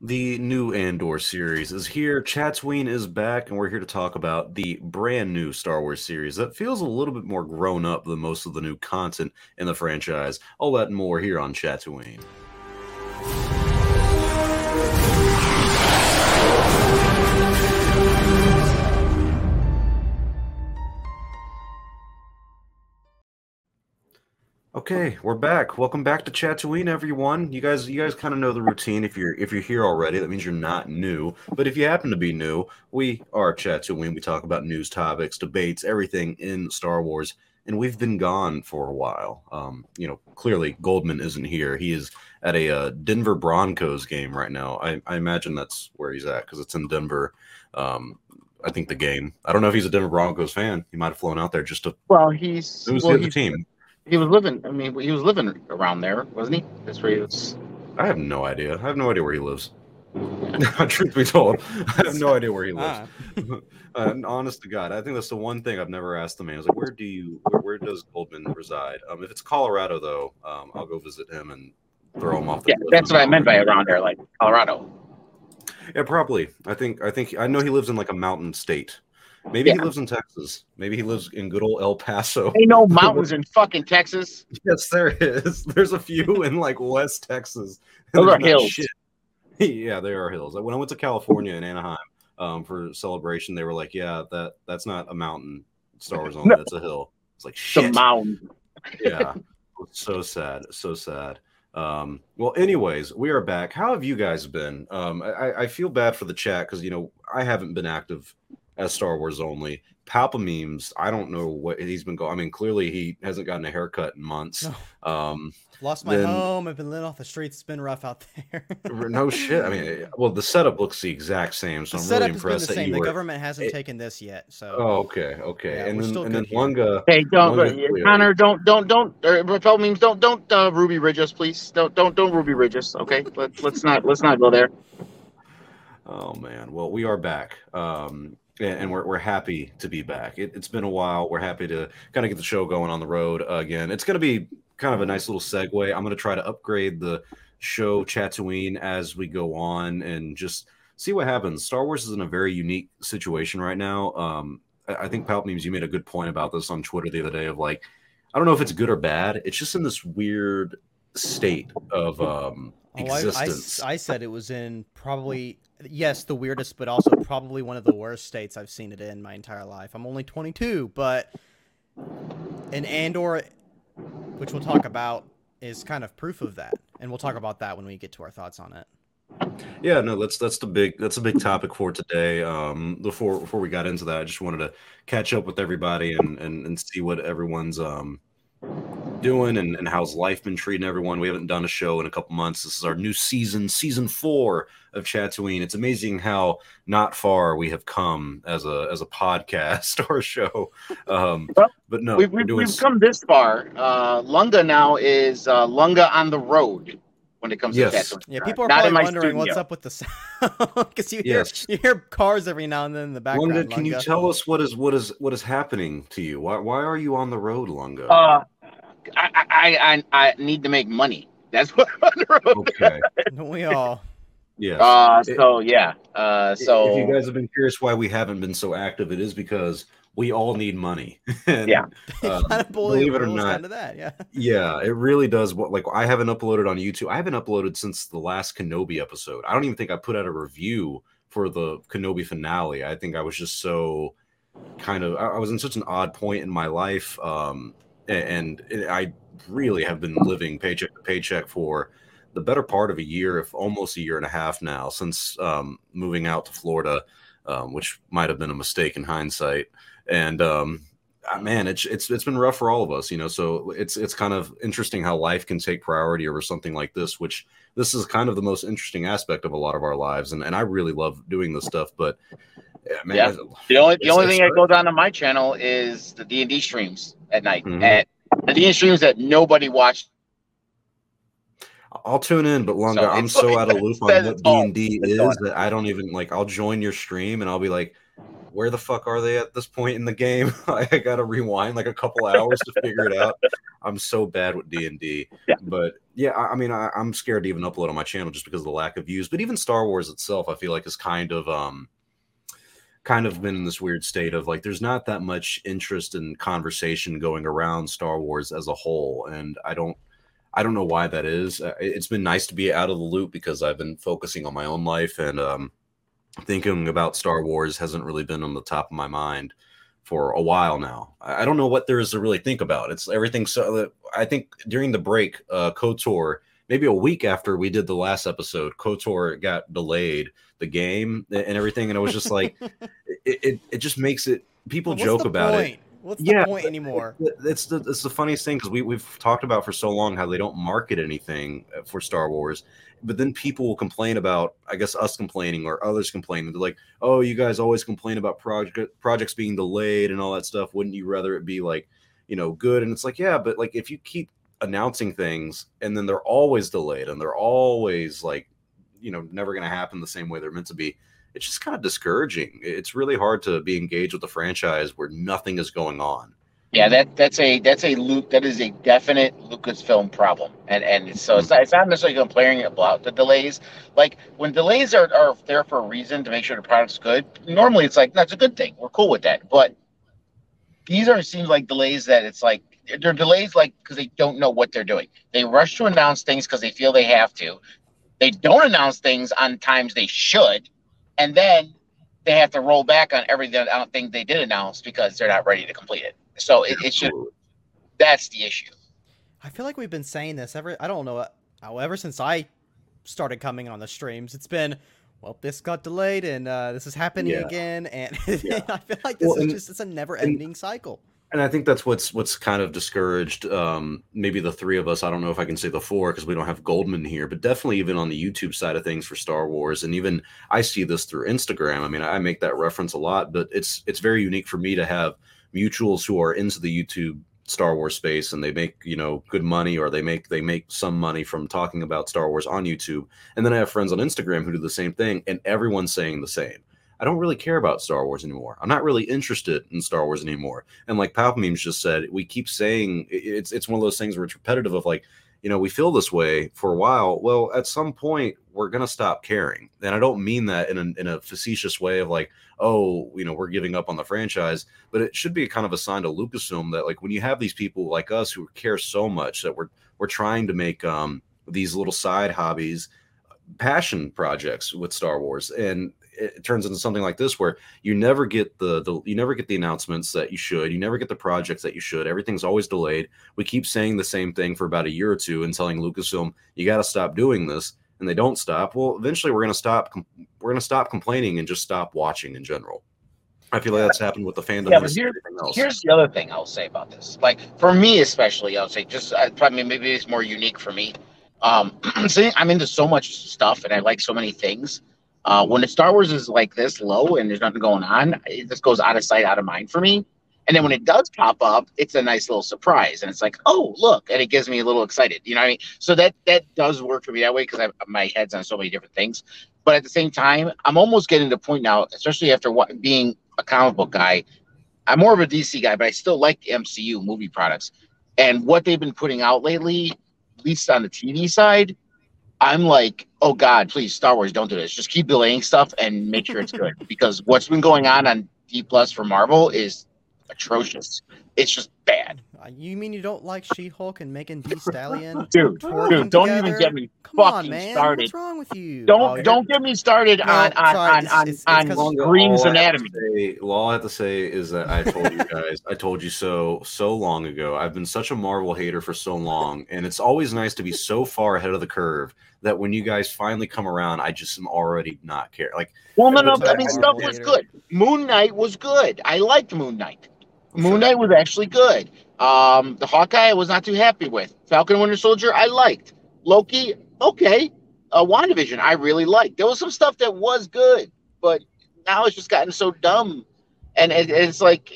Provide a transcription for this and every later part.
The new Andor series is here. Chatooine is back, and we're here to talk about the brand new Star Wars series that feels a little bit more grown up than most of the new content in the franchise. All that and more here on Chatooine. Okay, we're back. Welcome back to Chatooine, everyone. You guys, you guys kind of know the routine. If you're if you're here already, that means you're not new. But if you happen to be new, we are Chatooine. We talk about news topics, debates, everything in Star Wars. And we've been gone for a while. Um, you know, clearly Goldman isn't here. He is at a uh, Denver Broncos game right now. I, I imagine that's where he's at because it's in Denver. Um, I think the game. I don't know if he's a Denver Broncos fan. He might have flown out there just to. Well, he's. Who's well, the he's, team? He was living. I mean, he was living around there, wasn't he? That's where he was. I have no idea. I have no idea where he lives. Truth be told, I have no idea where he lives. Ah. uh, honest to God, I think that's the one thing I've never asked the man. I was like, where do you, where, where does Goldman reside? Um, if it's Colorado, though, um, I'll go visit him and throw him off. The Yeah, that's what I meant by around there, like Colorado. Yeah, probably. I think. I think. I know he lives in like a mountain state. Maybe he lives in Texas. Maybe he lives in good old El Paso. Ain't no mountains in fucking Texas. Yes, there is. There's a few in like West Texas. Those are hills. shit. yeah, they are hills. When I went to California in Anaheim um, for celebration, they were like, "Yeah, that that's not a mountain, Star Wars only. No. That's a hill." It's like shit. The mountain. yeah, so sad, so sad. Um, well, anyways, we are back. How have you guys been? Um, I, I feel bad for the chat because you know I haven't been active as Star Wars only. Palpa memes. I don't know what he's been going. I mean, clearly he hasn't gotten a haircut in months. No. Um, Lost my Then- home. I've been lit off the streets. It's been rough out there. no shit. I mean, well, the setup looks the exact same, so the I'm setup really has been impressed the that same. you The were. government hasn't Eh, taken this yet, so Oh, okay, okay. Yeah, and then still and then good. Lunga. Hey, don't Lunga Cleo. Connor. Don't don't don't. Or Repel memes. Don't don't uh, Ruby Ridge us, please. Don't don't don't Ruby Ridge us. Okay, Let, let's not let's not go there. Oh man. Well, we are back. Um, and, we're, we're happy to be back. It, it's been a while. We're happy to kind of get the show going on the road uh, again. It's going to be kind of a nice little segue. I'm going to try to upgrade the show Chatooine as we go on and just see what happens. Star Wars is in a very unique situation right now. Um, I, I think Palp Memes, you made a good point about this on Twitter the other day of like, I don't know if it's good or bad. It's just in this weird state of um, Oh, I, I existence. I said it was in probably yes the weirdest, but also probably one of the worst states I've seen it in my entire life. I'm only 22, but an Andor, which we'll talk about, is kind of proof of that, and we'll talk about that when we get to our thoughts on it. Yeah, no, that's that's the big that's a big topic for today. Um, before before we got into that, I just wanted to catch up with everybody and and, and see what everyone's um doing and, and how's life been treating everyone. We haven't done a show in a couple months. This is our new season, season four of Chatooine. It's amazing how not far we have come as a as a podcast or a show. Um, Well, but no, we've, we've, doing we've come this far. Uh, Lunga now is uh, Lunga on the road when it comes Yes. to Tatooine. Yeah, people are Not probably my wondering what's up with the sound because you hear Yes. you hear cars every now and then in the background. Lunga, can you tell us what is what is what is happening to you? Why why are you on the road, Lunga? Uh, I, I I I need to make money. That's what I'm on the road. okay, Don't we all? Yeah. Uh, so yeah. Uh, so if you guys have been curious why we haven't been so active, it is because we all need money. And, Yeah. kind of believe it or boils not, down to that, yeah. yeah, it really does. What like I haven't uploaded on YouTube. I haven't uploaded since the last Kenobi episode. I don't even think I put out a review for the Kenobi finale. I think I was just so kind of I I was in such an odd point in my life, um, a- and, I really have been living paycheck to paycheck for the better part of a year, if almost a year and a half now, since um, moving out to Florida, um, which might have been a mistake in hindsight. And um, uh, man, it's it's it's been rough for all of us, you know. So it's it's kind of interesting how life can take priority over something like this, which this is kind of the most interesting aspect of a lot of our lives, and and I really love doing this stuff. But yeah, man, Yeah. the only the only thing that goes on on my channel is the D and D streams at night. Mhm. At the D and D streams that nobody watched. I'll tune in, but Lunga, So I'm so out of loop on what D and D is that I don't even like. I'll join your stream and I'll be like, where the fuck are they at this point in the game? I gotta rewind like a couple hours to figure it out. I'm so bad with D and D, but yeah, I, I mean, I, I'm scared to even upload on my channel just because of the lack of views. But even Star Wars itself, I feel like is kind of um, kind of been in this weird state of like there's not that much interest and conversation going around Star Wars as a whole, and I don't. I don't know why that is. Uh, it- It's been nice to be out of the loop because I've been focusing on my own life and um, thinking about Star Wars hasn't really been on the top of my mind for a while now. I don't know what there is to really think about. It's everything. So I think during the break, uh, Kotor, maybe a week after we did the last episode, Kotor got delayed the game and everything, and it was just like it. It, it just makes it. People What's joke about it. What's Yeah, the point anymore? It's the it's the funniest thing because we we've talked about for so long how they don't market anything uh, for Star Wars, but then people will complain about I guess us complaining or others complaining. They're like, "Oh, you guys always complain about project projects being delayed and all that stuff. Wouldn't you rather it be like, you know, good?" And it's like, yeah, but like if you keep announcing things and then they're always delayed and they're always like, you know, never going to happen the same way they're meant to be. It's just kind of discouraging. It's really hard to be engaged with the franchise where nothing is going on. Yeah, that that's a that's a Luke that is a definite Lucasfilm problem, and and so it's not, it's not necessarily complaining about the delays. Like when delays are, are there for a reason to make sure the product's good. Normally, it's like that's a good thing. We're cool with that. But these are seems like delays that it's like they're delays like because they don't know what they're doing. They rush to announce things because they feel they have to. They don't announce things on times they should, and then they have to roll back on everything I don't think they did announce because they're not ready to complete it. So it, it's just that's the issue. I feel like we've been saying this ever. I don't know. uh, Ever since I started coming on the streams, it's been well, this got delayed and uh, this is happening Yeah. again, and Yeah. I feel like this Well, is and- just it's a never-ending cycle. and I think that's what's what's kind of discouraged. Um, maybe the three of us. I don't know if I can say the four because we don't have Goldman here, but definitely even on the YouTube side of things for Star Wars, and even I see this through Instagram. I mean, I make that reference a lot, but it's it's very unique for me to have mutuals who are into the YouTube Star Wars space and they make you know good money or they make they make some money from talking about Star Wars on YouTube, and then I have friends on Instagram who do the same thing, and everyone's saying the same. I don't really care about Star Wars anymore. I'm not really interested in Star Wars anymore. And like Palpamemes just said, we keep saying it's it's one of those things where it's repetitive of like, you know, we feel this way for a while. Well, at some point we're gonna stop caring. And I don't mean that in a in a facetious way of like, oh, you know, we're giving up on the franchise, but it should be kind of a sign to Lucasfilm that like when you have these people like us who care so much that we're we're trying to make um these little side hobbies passion projects with Star Wars. And it turns into something like this where you never get the, the you never get the announcements that you should. You never get the projects that you should. Everything's always delayed. We keep saying the same thing for about a year or two and telling lucasfilm you got to stop doing this and they don't stop well eventually we're going to stop we're going to stop complaining and just stop watching in general i feel like that's happened with the fandom Yeah, here- else. Here's the other thing I'll say about this. Like for me, especially, I'll say just uh, probably maybe it's more unique for me. Um, see, I'm into so much stuff and I like so many things. Uh, when the Star Wars is like this low and there's nothing going on, it just goes out of sight, out of mind for me. And then when it does pop up, it's a nice little surprise, and it's like, oh, look, and it gives me a little excited. You know what I mean? So that that does work for me that way because my head's on so many different things. But at the same time, I'm almost getting to the point now, especially after what being a comic book guy, I'm more of a DC guy, but I still like the MCU movie products. And what they've been putting out lately, at least on the TV side, I'm like, oh God, please, Star Wars, don't do this. Just keep delaying stuff and make sure it's good. because what's been going on on D Plus for Marvel is atrocious. It's just bad. Uh, You mean you don't like She-Hulk and Megan Thee Stallion? Dude, dude, don't even get me Come on, fucking man. started. What's wrong with you? Don't Oh, don't get me started No, on on sorry, on it's- on, it's- it's on 'cause- All- Green's all I have to anatomy. say- all I have to say is that I told you guys, I told you so so long ago. I've been such a Marvel hater for so long, and it's always nice to be so far ahead of the curve that when you guys finally come around, I just am already not care. Like Well, no, no. Everyone's I a mean, stuff was good. Moon Knight was good. I liked Moon Knight. Moon Knight was actually good. Um, the Hawkeye I was not too happy with. Falcon Winter Soldier I liked. Loki, okay. Uh, WandaVision I really liked. There was some stuff that was good, but now it's just gotten so dumb, and it, it's like,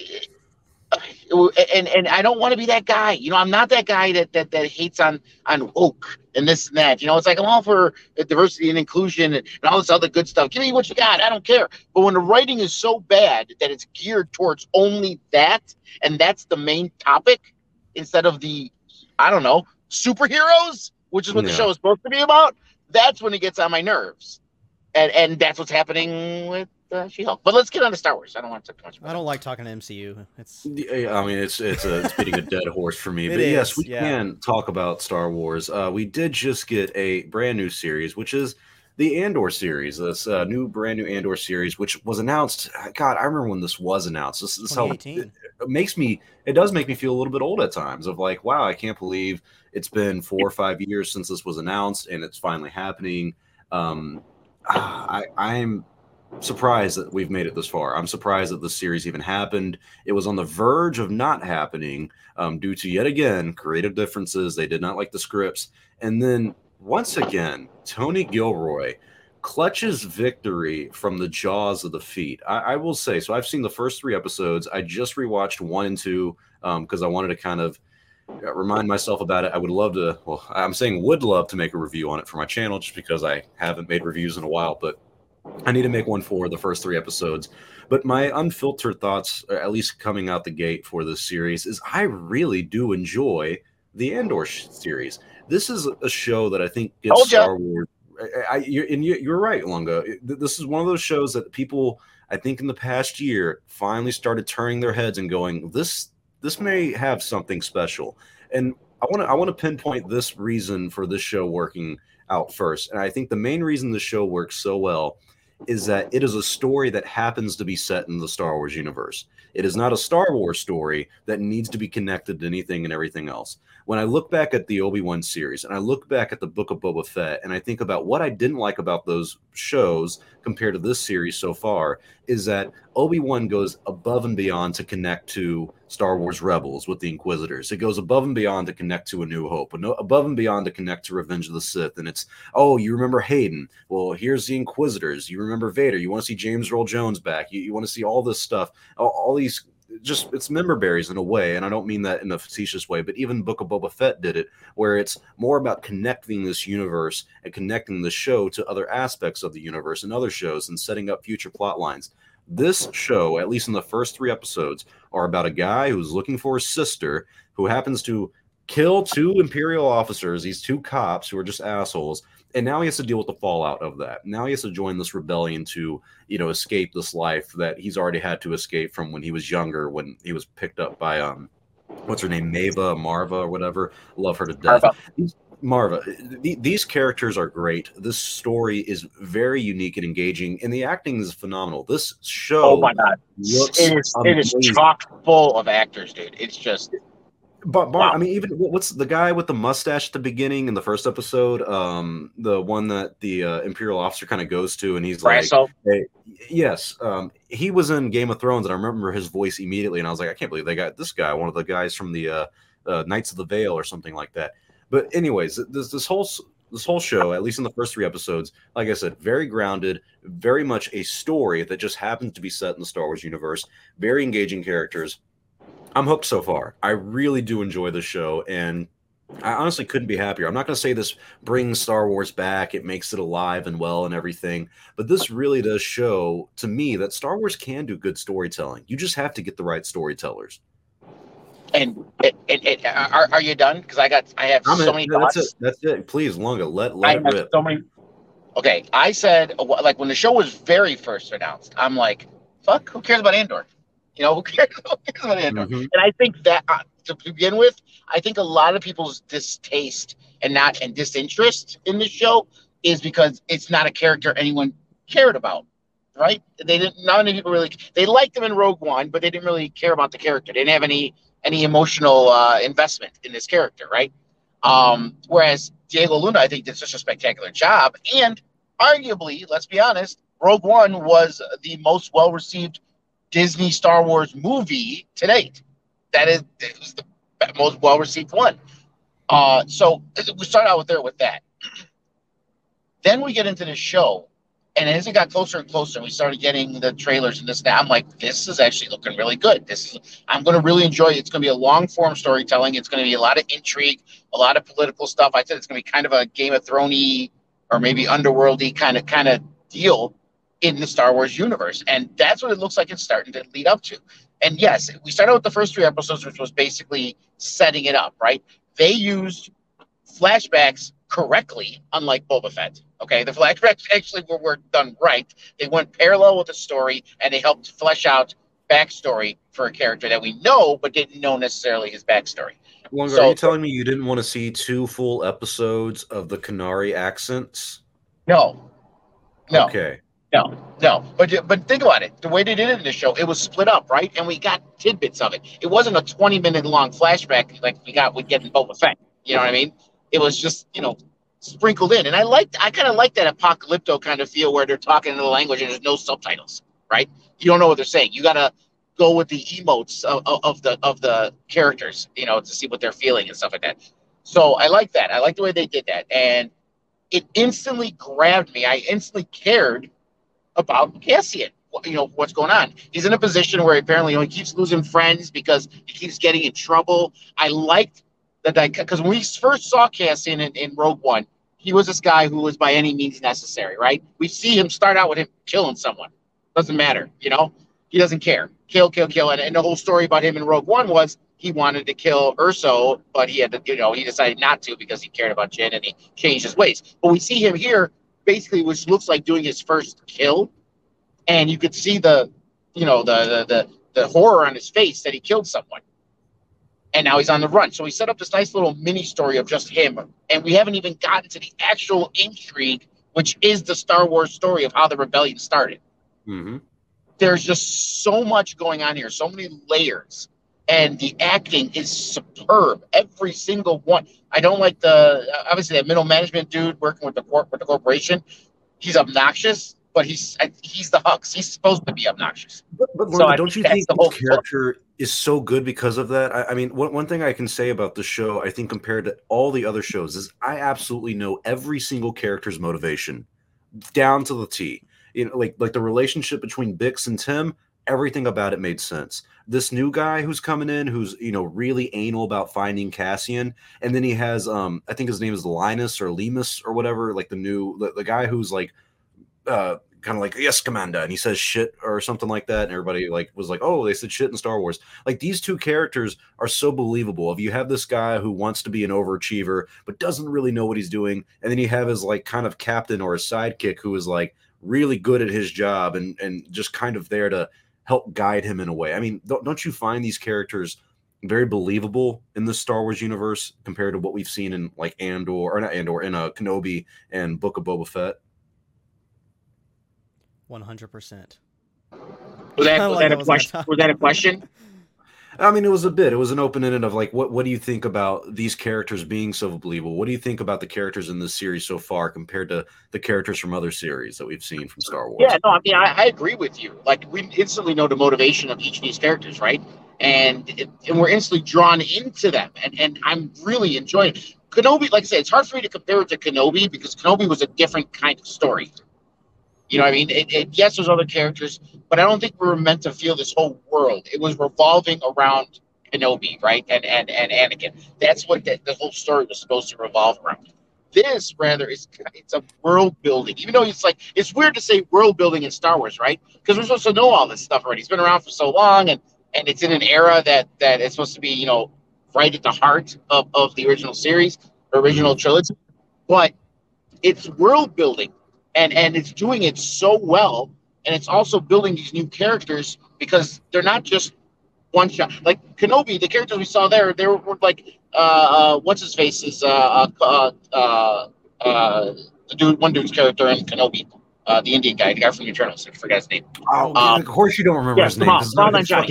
and and I don't want to be that guy. You know, I'm not that guy that that that hates on on woke and this and that. You know, it's like I'm all for diversity and inclusion and, and all this other good stuff. Give me what you got. I don't care. But when the writing is so bad that it's geared towards only that, and that's the main topic instead of the, I don't know, superheroes, which is what yeah. the show is supposed to be about. That's when it gets on my nerves, and and that's what's happening with uh, She-Hulk. But let's get on to Star Wars. I don't want to talk too much. I don't like talking to MCU. It's. Yeah, I mean, it's it's a, it's beating a dead horse for me. but is, yes, we yeah. can talk about Star Wars. Uh, we did just get a brand new series, which is the Andor series. This uh, new, brand new Andor series, which was announced. God, I remember when this was announced. This, this how it, it makes me. It does make me feel a little bit old at times. Of like, wow, I can't believe it's been four or five years since this was announced, and it's finally happening. Um, I, I'm surprised that we've made it this far. I'm surprised that this series even happened. It was on the verge of not happening um, due to yet again creative differences. They did not like the scripts, and then once again, Tony Gilroy clutches victory from the jaws of defeat. I, I will say so. I've seen the first three episodes. I just rewatched one and two because um, I wanted to kind of uh, remind myself about it. I would love to. Well, I'm saying would love to make a review on it for my channel, just because I haven't made reviews in a while, but I need to make one for the first three episodes. But my unfiltered thoughts, uh, at least coming out the gate for this series, is I really do enjoy the Andor series. This is a show that I think gets Star Wars. I, I, you're, and you're right, Lunga. This is one of those shows that people, I think, in the past year, finally started turning their heads and going, "This, this may have something special." And I want to, I want to pinpoint this reason for this show working out first. And I think the main reason the show works so well is that it is a story that happens to be set in the Star Wars universe. It is not a Star Wars story that needs to be connected to anything and everything else. When I look back at the Obi Wan series and I look back at the Book of Boba Fett and I think about what I didn't like about those shows compared to this series so far, is that Obi Wan goes above and beyond to connect to Star Wars Rebels with the Inquisitors. It goes above and beyond to connect to A New Hope, and above and beyond to connect to Revenge of the Sith. And it's, oh, you remember Hayden? Well, here's the Inquisitors. You remember Vader. You want to see James Earl Jones back. You, you want to see all this stuff, all, all these just it's member berries in a way, and I don't mean that in a facetious way, but even Book of Boba Fett did it, where it's more about connecting this universe and connecting the show to other aspects of the universe and other shows and setting up future plot lines. This show, at least in the first three episodes, are about a guy who's looking for his sister who happens to kill two imperial officers, these two cops who are just assholes, and now he has to deal with the fallout of that. Now he has to join this rebellion to, you know, escape this life that he's already had to escape from when he was younger, when he was picked up by um what's her name, Mava, Marva, or whatever. Love her to death. Marva, these characters are great. This story is very unique and engaging, and the acting is phenomenal. This show, oh my god, it is, it is chock full of actors, dude. It's just. But wow. I mean, even what's the guy with the mustache at the beginning in the first episode? Um, the one that the uh, Imperial officer kind of goes to, and he's like, hey, "Yes, um, he was in Game of Thrones," and I remember his voice immediately, and I was like, "I can't believe they got this guy, one of the guys from the uh, uh, Knights of the Vale or something like that." But anyways, this this whole this whole show, at least in the first three episodes, like I said, very grounded, very much a story that just happens to be set in the Star Wars universe. Very engaging characters. I'm hooked so far. I really do enjoy the show, and I honestly couldn't be happier. I'm not going to say this brings Star Wars back, it makes it alive and well and everything, but this really does show to me that Star Wars can do good storytelling. You just have to get the right storytellers. And it, it, it, are, are you done? Because I got I have I'm so many thoughts. That's it. That's it. Please, Lunga, let let I it rip. So many. Okay, I said like when the show was very first announced, I'm like, fuck, who cares about Andor? You know, who cares, who cares about Andor? Mm-hmm. And I think that uh, to begin with, I think a lot of people's distaste and not and disinterest in the show is because it's not a character anyone cared about right? They didn't. Not many people really. They liked him in Rogue One, but they didn't really care about the character. They didn't have any any emotional uh, investment in this character, right? Um, whereas Diego Luna, I think, did such a spectacular job, and arguably, let's be honest, Rogue One was the most well received Disney Star Wars movie to date. That is, it was the most well received one. Uh, so we start out with there with that. then we get into the show, And as it got closer and closer, we started getting the trailers and this. Now I'm like, this is actually looking really good. This is I'm going to really enjoy it. It's going to be a long form storytelling. It's going to be a lot of intrigue, a lot of political stuff. I said it's going to be kind of a Game of Thronesy or maybe underworldy kind of kind of deal in the Star Wars universe, and that's what it looks like it's starting to lead up to. And yes, we started with the first three episodes, which was basically setting it up. Right? They used flashbacks correctly, unlike Boba Fett. Okay, the flashbacks actually were, were done right. They went parallel with the story, and they helped flesh out backstory for a character that we know but didn't know necessarily his backstory. Lunga, so, are you telling me you didn't want to see two full episodes of the Kenari accents? No. No. Okay. No, no, but but think about it. The way they did it in the show, it was split up, right? And we got tidbits of it. It wasn't a twenty-minute long flashback like we got with getting Boba Fett. You know what I mean? It was just you know sprinkled in, and I liked. I kind of like that apocalypto kind of feel where they're talking in the language and there's no subtitles, right? You don't know what they're saying. You gotta go with the emotes of, of the of the characters, you know, to see what they're feeling and stuff like that. So I like that. I like the way they did that, and it instantly grabbed me. I instantly cared about Cassian. You know what's going on. He's in a position where apparently you know, he keeps losing friends because he keeps getting in trouble. I liked that because when we first saw Cassian in, in Rogue One, he was this guy who was by any means necessary, right? We see him start out with him killing someone. Doesn't matter, you know. He doesn't care. Kill, kill, kill. And, and the whole story about him in Rogue One was he wanted to kill Erso, but he had to, you know, he decided not to because he cared about Jyn and he changed his ways. But we see him here basically, which looks like doing his first kill and you could see the, you know, the the the, the horror on his face that he killed someone. And now he's on the run. So he set up this nice little mini story of just him, and we haven't even gotten to the actual intrigue, which is the Star Wars story of how the rebellion started. Mm-hmm. There's just so much going on here, so many layers, and the acting is superb. Every single one. I don't like the obviously that middle management dude working with the corp with the corporation. He's obnoxious but he's he's the Hux. He's supposed to be obnoxious. But, but so don't you think the whole character is so good because of that? I, I, mean, one, one thing I can say about the show, I think compared to all the other shows, is I absolutely know every single character's motivation down to the T. You know, like like the relationship between Bix and Tim, everything about it made sense. This new guy who's coming in, who's you know really anal about finding Cassian, and then he has um I think his name is Linus or Lemus or whatever, like the new the, the guy who's like uh, kind of like yes commander and he says shit or something like that and everybody like was like oh they said shit in star wars like these two characters are so believable if you have this guy who wants to be an overachiever but doesn't really know what he's doing and then you have his like kind of captain or a sidekick who is like really good at his job and and just kind of there to help guide him in a way i mean don't, don't you find these characters very believable in the Star Wars universe compared to what we've seen in like Andor or not Andor in a uh, Kenobi and Book of Boba Fett. One hundred percent. Was that, was that a question? Was that a question? I mean, it was a bit. It was an open ended of like, what what do you think about these characters being so believable? What do you think about the characters in this series so far compared to the characters from other series that we've seen from Star Wars? Yeah, no, I mean, I, I agree with you. Like, we instantly know the motivation of each of these characters, right? And and we're instantly drawn into them, and and I'm really enjoying it. Kenobi. Like I said, it's hard for me to compare it to Kenobi because Kenobi was a different kind of story. You know, I mean, it, yes, there's other characters, but I don't think we were meant to feel this whole world. It was revolving around Kenobi, right, and and and Anakin. That's what the, the whole story was supposed to revolve around. This rather is it's a world building, even though it's like it's weird to say world building in Star Wars, right? Because we're supposed to know all this stuff already. It's been around for so long, and and it's in an era that that is supposed to be, you know, right at the heart of, of the original series, original trilogy. But it's world building and and it's doing it so well and it's also building these new characters because they're not just one shot like kenobi the characters we saw there they were, were like uh, uh, what's his face is uh, uh, uh, uh, the dude one dude's character in kenobi uh, the Indian guy, the guy from Eternals, I forgot his name. Oh, um, of course you don't remember yeah, his name. Mal, John,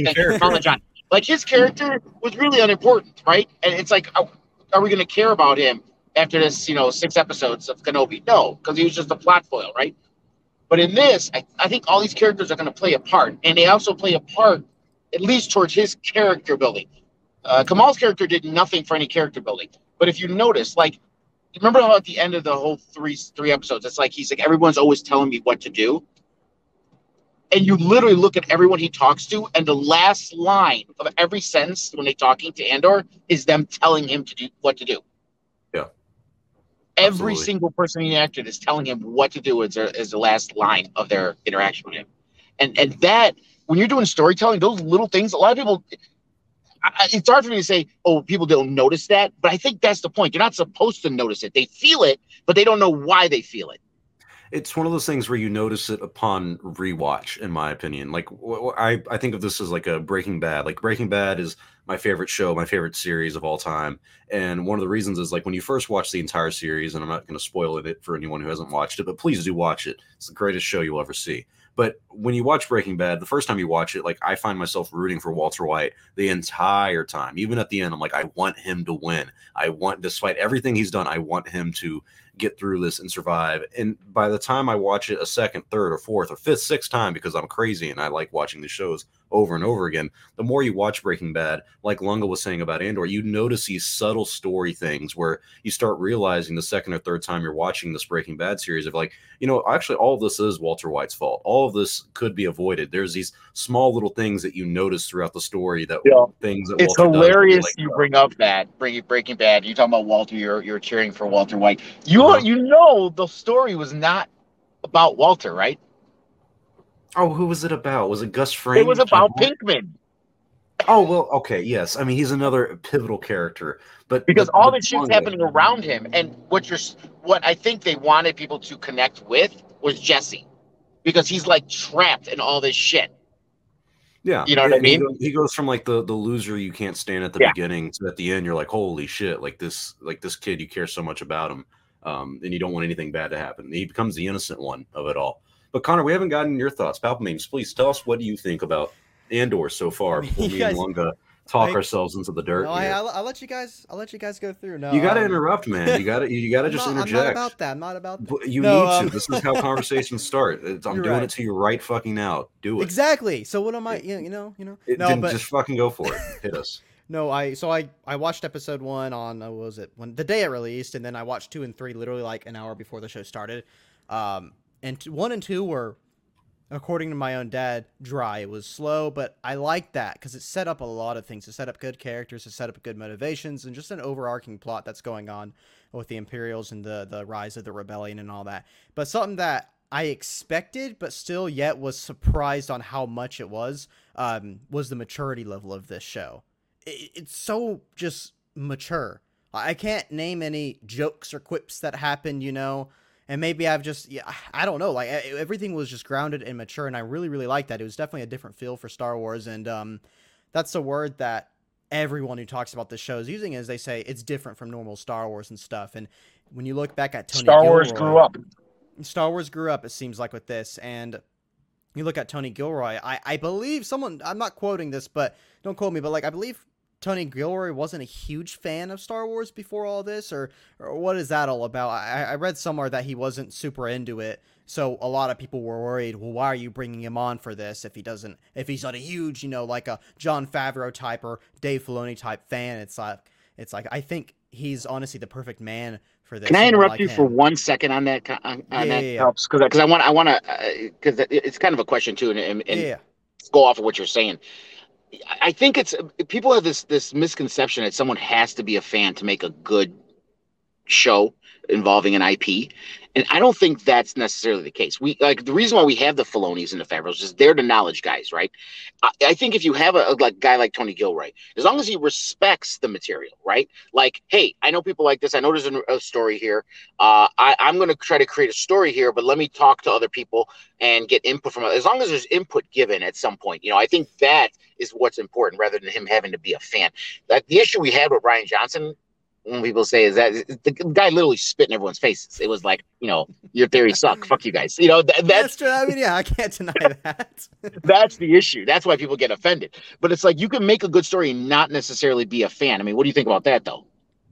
John. Like his character was really unimportant, right? And it's like, are we going to care about him? After this, you know, six episodes of Kenobi. No, because he was just a plot foil, right? But in this, I, I think all these characters are going to play a part, and they also play a part, at least towards his character building. Uh, Kamal's character did nothing for any character building, but if you notice, like remember how at the end of the whole three three episodes, it's like he's like everyone's always telling me what to do, and you literally look at everyone he talks to, and the last line of every sentence when they're talking to Andor is them telling him to do what to do. Yeah. Every Absolutely. single person he acted is telling him what to do as, as the last line of their interaction with him, and and that when you're doing storytelling, those little things, a lot of people. I, it's hard for me to say, oh, people don't notice that, but I think that's the point. You're not supposed to notice it. They feel it, but they don't know why they feel it. It's one of those things where you notice it upon rewatch in my opinion. Like i i think of this as like a breaking bad. Like breaking bad is my favorite show my favorite series of all time. And one of the reasons is like when you first watch the entire series and i'm not going to spoil it for anyone who hasn't watched it but please do watch it. It's the greatest show you'll ever see. But when you watch breaking bad the first time you watch it like i find myself rooting for walter white the entire time. Even at the end i'm like i want him to win. I want despite everything he's done i want him to get through this and survive. And by the time I watch it a second, third, or fourth, or fifth, sixth time, because I'm crazy and I like watching the shows over and over again, the more you watch Breaking Bad, like Lunga was saying about Andor, you notice these subtle story things where you start realizing the second or third time you're watching this Breaking Bad series of like, you know, actually all of this is Walter White's fault. All of this could be avoided. There's these small little things that you notice throughout the story that Yeah. things that It's Walter does hilarious like, you bring up that bring Breaking Bad. You talking about Walter? You're you're cheering for Walter White. You Uh-huh. you know the story was not about Walter, right? Oh, who was it about? Was it Gus Fring? It was about Pinkman Oh well, okay, yes. I mean, he's another pivotal character, but because but- all this shit's happening around him. And what you're what I think they wanted people to connect with was Jesse, because he's like trapped in all this shit. Yeah, You know what I and he mean? goes- He goes from like the the loser you can't stand at the Yeah. beginning to at the end, you're like, holy shit! Like this, like this kid, you care so much about him, um, and you don't want anything bad to happen. He becomes the innocent one of it all. But Connor, we haven't gotten your thoughts. Palpamemes, please tell us what do you think about Andor so far before You me guys- and Lunga talk I- ourselves into the dirt. No, I, I'll, I'll let you guys. I'll let you guys go through. No, you got to um, interrupt, man. You got to you got to just not, I'm not about that. I'm not about that. You No, need um, to. This is how conversations start. It's- I'm doing right. it to you right fucking now. Do it. Exactly. So what am I? You know, you know, you know. It- no, but just fucking go for it. Hit us. no, I. So I I watched episode one on uh, was it when the day it released, and then I watched two and three literally like an hour before the show started. Um, and t- one and two were, according to my own dad, dry. It was slow, but I liked that because it set up a lot of things. It set up good characters. It set up good motivations, and just an overarching plot that's going on with the Imperials and the the rise of the rebellion and all that. But something that I expected, but still yet was surprised on how much it was, um, was the maturity level of this show. It, it's so just mature. I can't name any jokes or quips that happened, you know. And maybe I've just, yeah, I don't know. Like everything was just grounded and mature, and I really, really liked that. It was definitely a different feel for Star Wars, and um, that's a word that everyone who talks about the show is using. Is they say it's different from normal Star Wars and stuff. And when you look back at Tony Star Wars grew up. Star Wars grew up, it seems like, with this. And you look at Tony Gilroy, I, I believe someone, I'm not quoting this, but don't quote me, but like, I believe Tony Gilroy wasn't a huge fan of Star Wars before all this, or, or what is that all about? I, I read somewhere that he wasn't super into it. So a lot of people were worried, well, why are you bringing him on for this if he doesn't, if he's not a huge, you know, like a Jon Favreau type or Dave Filoni type fan? It's like, it's like, I think he's honestly the perfect man for this. Can I interrupt like you him. for one second on that? On, on Yeah, that yeah, helps because because I want I want to because uh, it's kind of a question too, and, and, and yeah. go off of what you're saying. I- think it's people have this this misconception that someone has to be a fan to make a good show involving an IP, and I don't think that's necessarily the case. We like the reason why we have the Filonis and the Favreaus is they're the knowledge guys, right? I, I think if you have a, a like guy like Tony Gilroy, as long as he respects the material, right? Like, hey, I know people like this. I know there's a, a story here. Uh, I, I'm going to try to create a story here, but let me talk to other people and get input from as long as there's input given at some point. You know, I think that is what's important rather than him having to be a fan. Like the issue we had with Rian Johnson, when people say is that the guy literally spit in everyone's faces. It was like, you know, your theories suck. Fuck you guys. You know, th- That's that's true. I mean, yeah, I can't deny that. that's the issue. That's why people get offended. But it's like you can make a good story and not necessarily be a fan. I mean, what do you think about that though?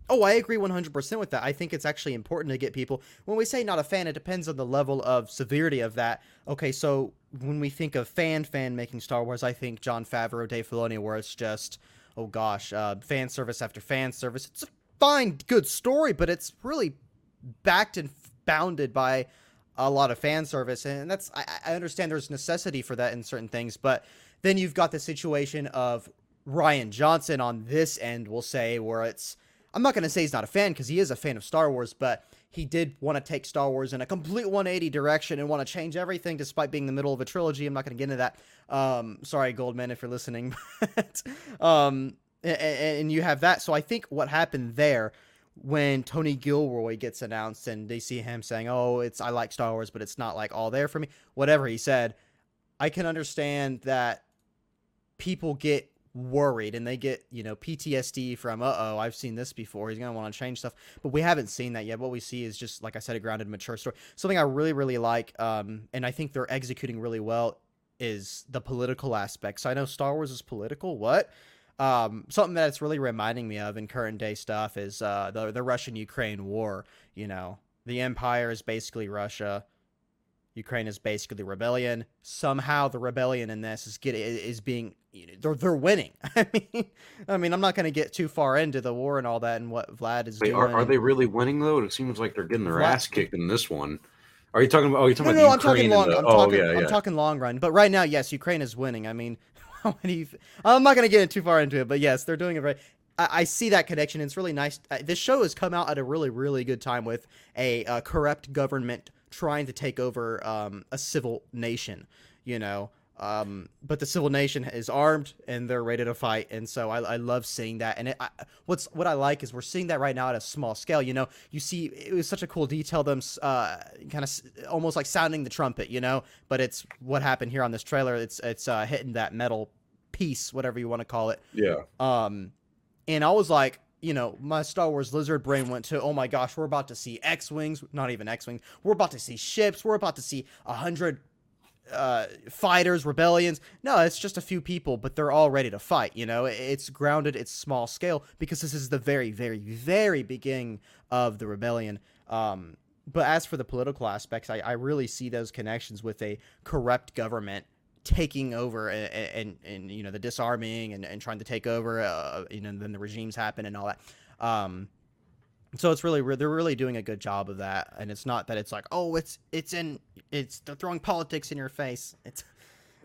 oh, I agree 100% with that. I think it's actually important to get people. When we say not a fan, it depends on the level of severity of that. Okay, so when we think of fan fan making Star Wars, I think Jon Favreau, Dave Filoni, where it's just, oh gosh, uh, fan service after fan service. It's a fine, good story, but it's really backed and bounded by a lot of fan service, and that's I, I understand there's necessity for that in certain things, but then you've got the situation of Rian Johnson on this end, we'll say, where it's I'm not going to say he's not a fan because he is a fan of Star Wars, but he did want to take Star Wars in a complete 180 direction and want to change everything despite being in the middle of a trilogy. I'm not going to get into that. Um, sorry, Goldman, if you're listening. but, um, and, and you have that. So I think what happened there when Tony Gilroy gets announced and they see him saying, "Oh, it's I like Star Wars, but it's not like all there for me." Whatever he said, I can understand that people get worried and they get you know PTSD from uh oh I've seen this before he's gonna want to change stuff but we haven't seen that yet what we see is just like I said a grounded mature story something I really really like um and I think they're executing really well is the political aspects I know Star Wars is political what um something it's really reminding me of in current day stuff is uh the the Russian Ukraine war you know the empire is basically Russia Ukraine is basically rebellion. Somehow the rebellion in this is get is being they're they're winning. I mean, I mean, I'm not going to get too far into the war and all that and what Vlad is Wait, doing. Are, are they really winning though? It seems like they're getting their Vlad, ass kicked in this one. Are you talking about? Oh, you're talking no, about no, Ukraine I'm talking long. The, I'm oh, talking. yeah, yeah. I'm talking long run. But right now, yes, Ukraine is winning. I mean, how many? I'm not going to get too far into it, but yes, they're doing it right. I, see that connection. It's really nice. Uh, this show has come out at a really, really good time with a uh, corrupt government trying to take over um, a civil nation, you know. Um, but the civil nation is armed and they're ready to fight, and so I, I love seeing that. And it, I, what's what I like is we're seeing that right now at a small scale. You know, you see it was such a cool detail them uh, kind of almost like sounding the trumpet, you know. But it's what happened here on this trailer. It's it's uh, hitting that metal piece, whatever you want to call it. Yeah. Um, and I was like, you know, my Star Wars lizard brain went to, oh my gosh, we're about to see X Wings, not even X Wings. We're about to see ships. We're about to see a hundred uh, fighters, rebellions. No, it's just a few people, but they're all ready to fight. You know, it's grounded, it's small scale because this is the very, very, very beginning of the rebellion. Um, but as for the political aspects, I, I really see those connections with a corrupt government taking over and, and, and, you know the disarming and, and trying to take over uh, you know then the regimes happen and all that um so it's really they're really doing a good job of that and it's not that it's like oh it's it's in it's they're throwing politics in your face it's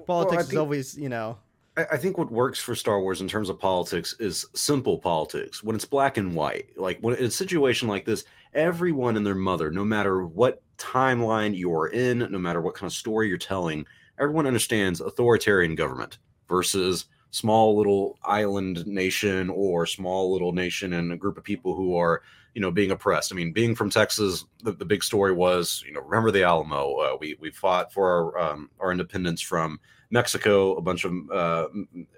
politics well, think, is always you know I think what works for Star Wars in terms of politics is simple politics. When it's black and white, like when in a situation like this, everyone and their mother, no matter what timeline you are in, no matter what kind of story you're telling, everyone understands authoritarian government versus small little island nation or small little nation and a group of people who are you know being oppressed. I mean being from texas the, the big story was you know remember the alamo? Uh, we we fought for our um, our independence from Mexico, a bunch of uh,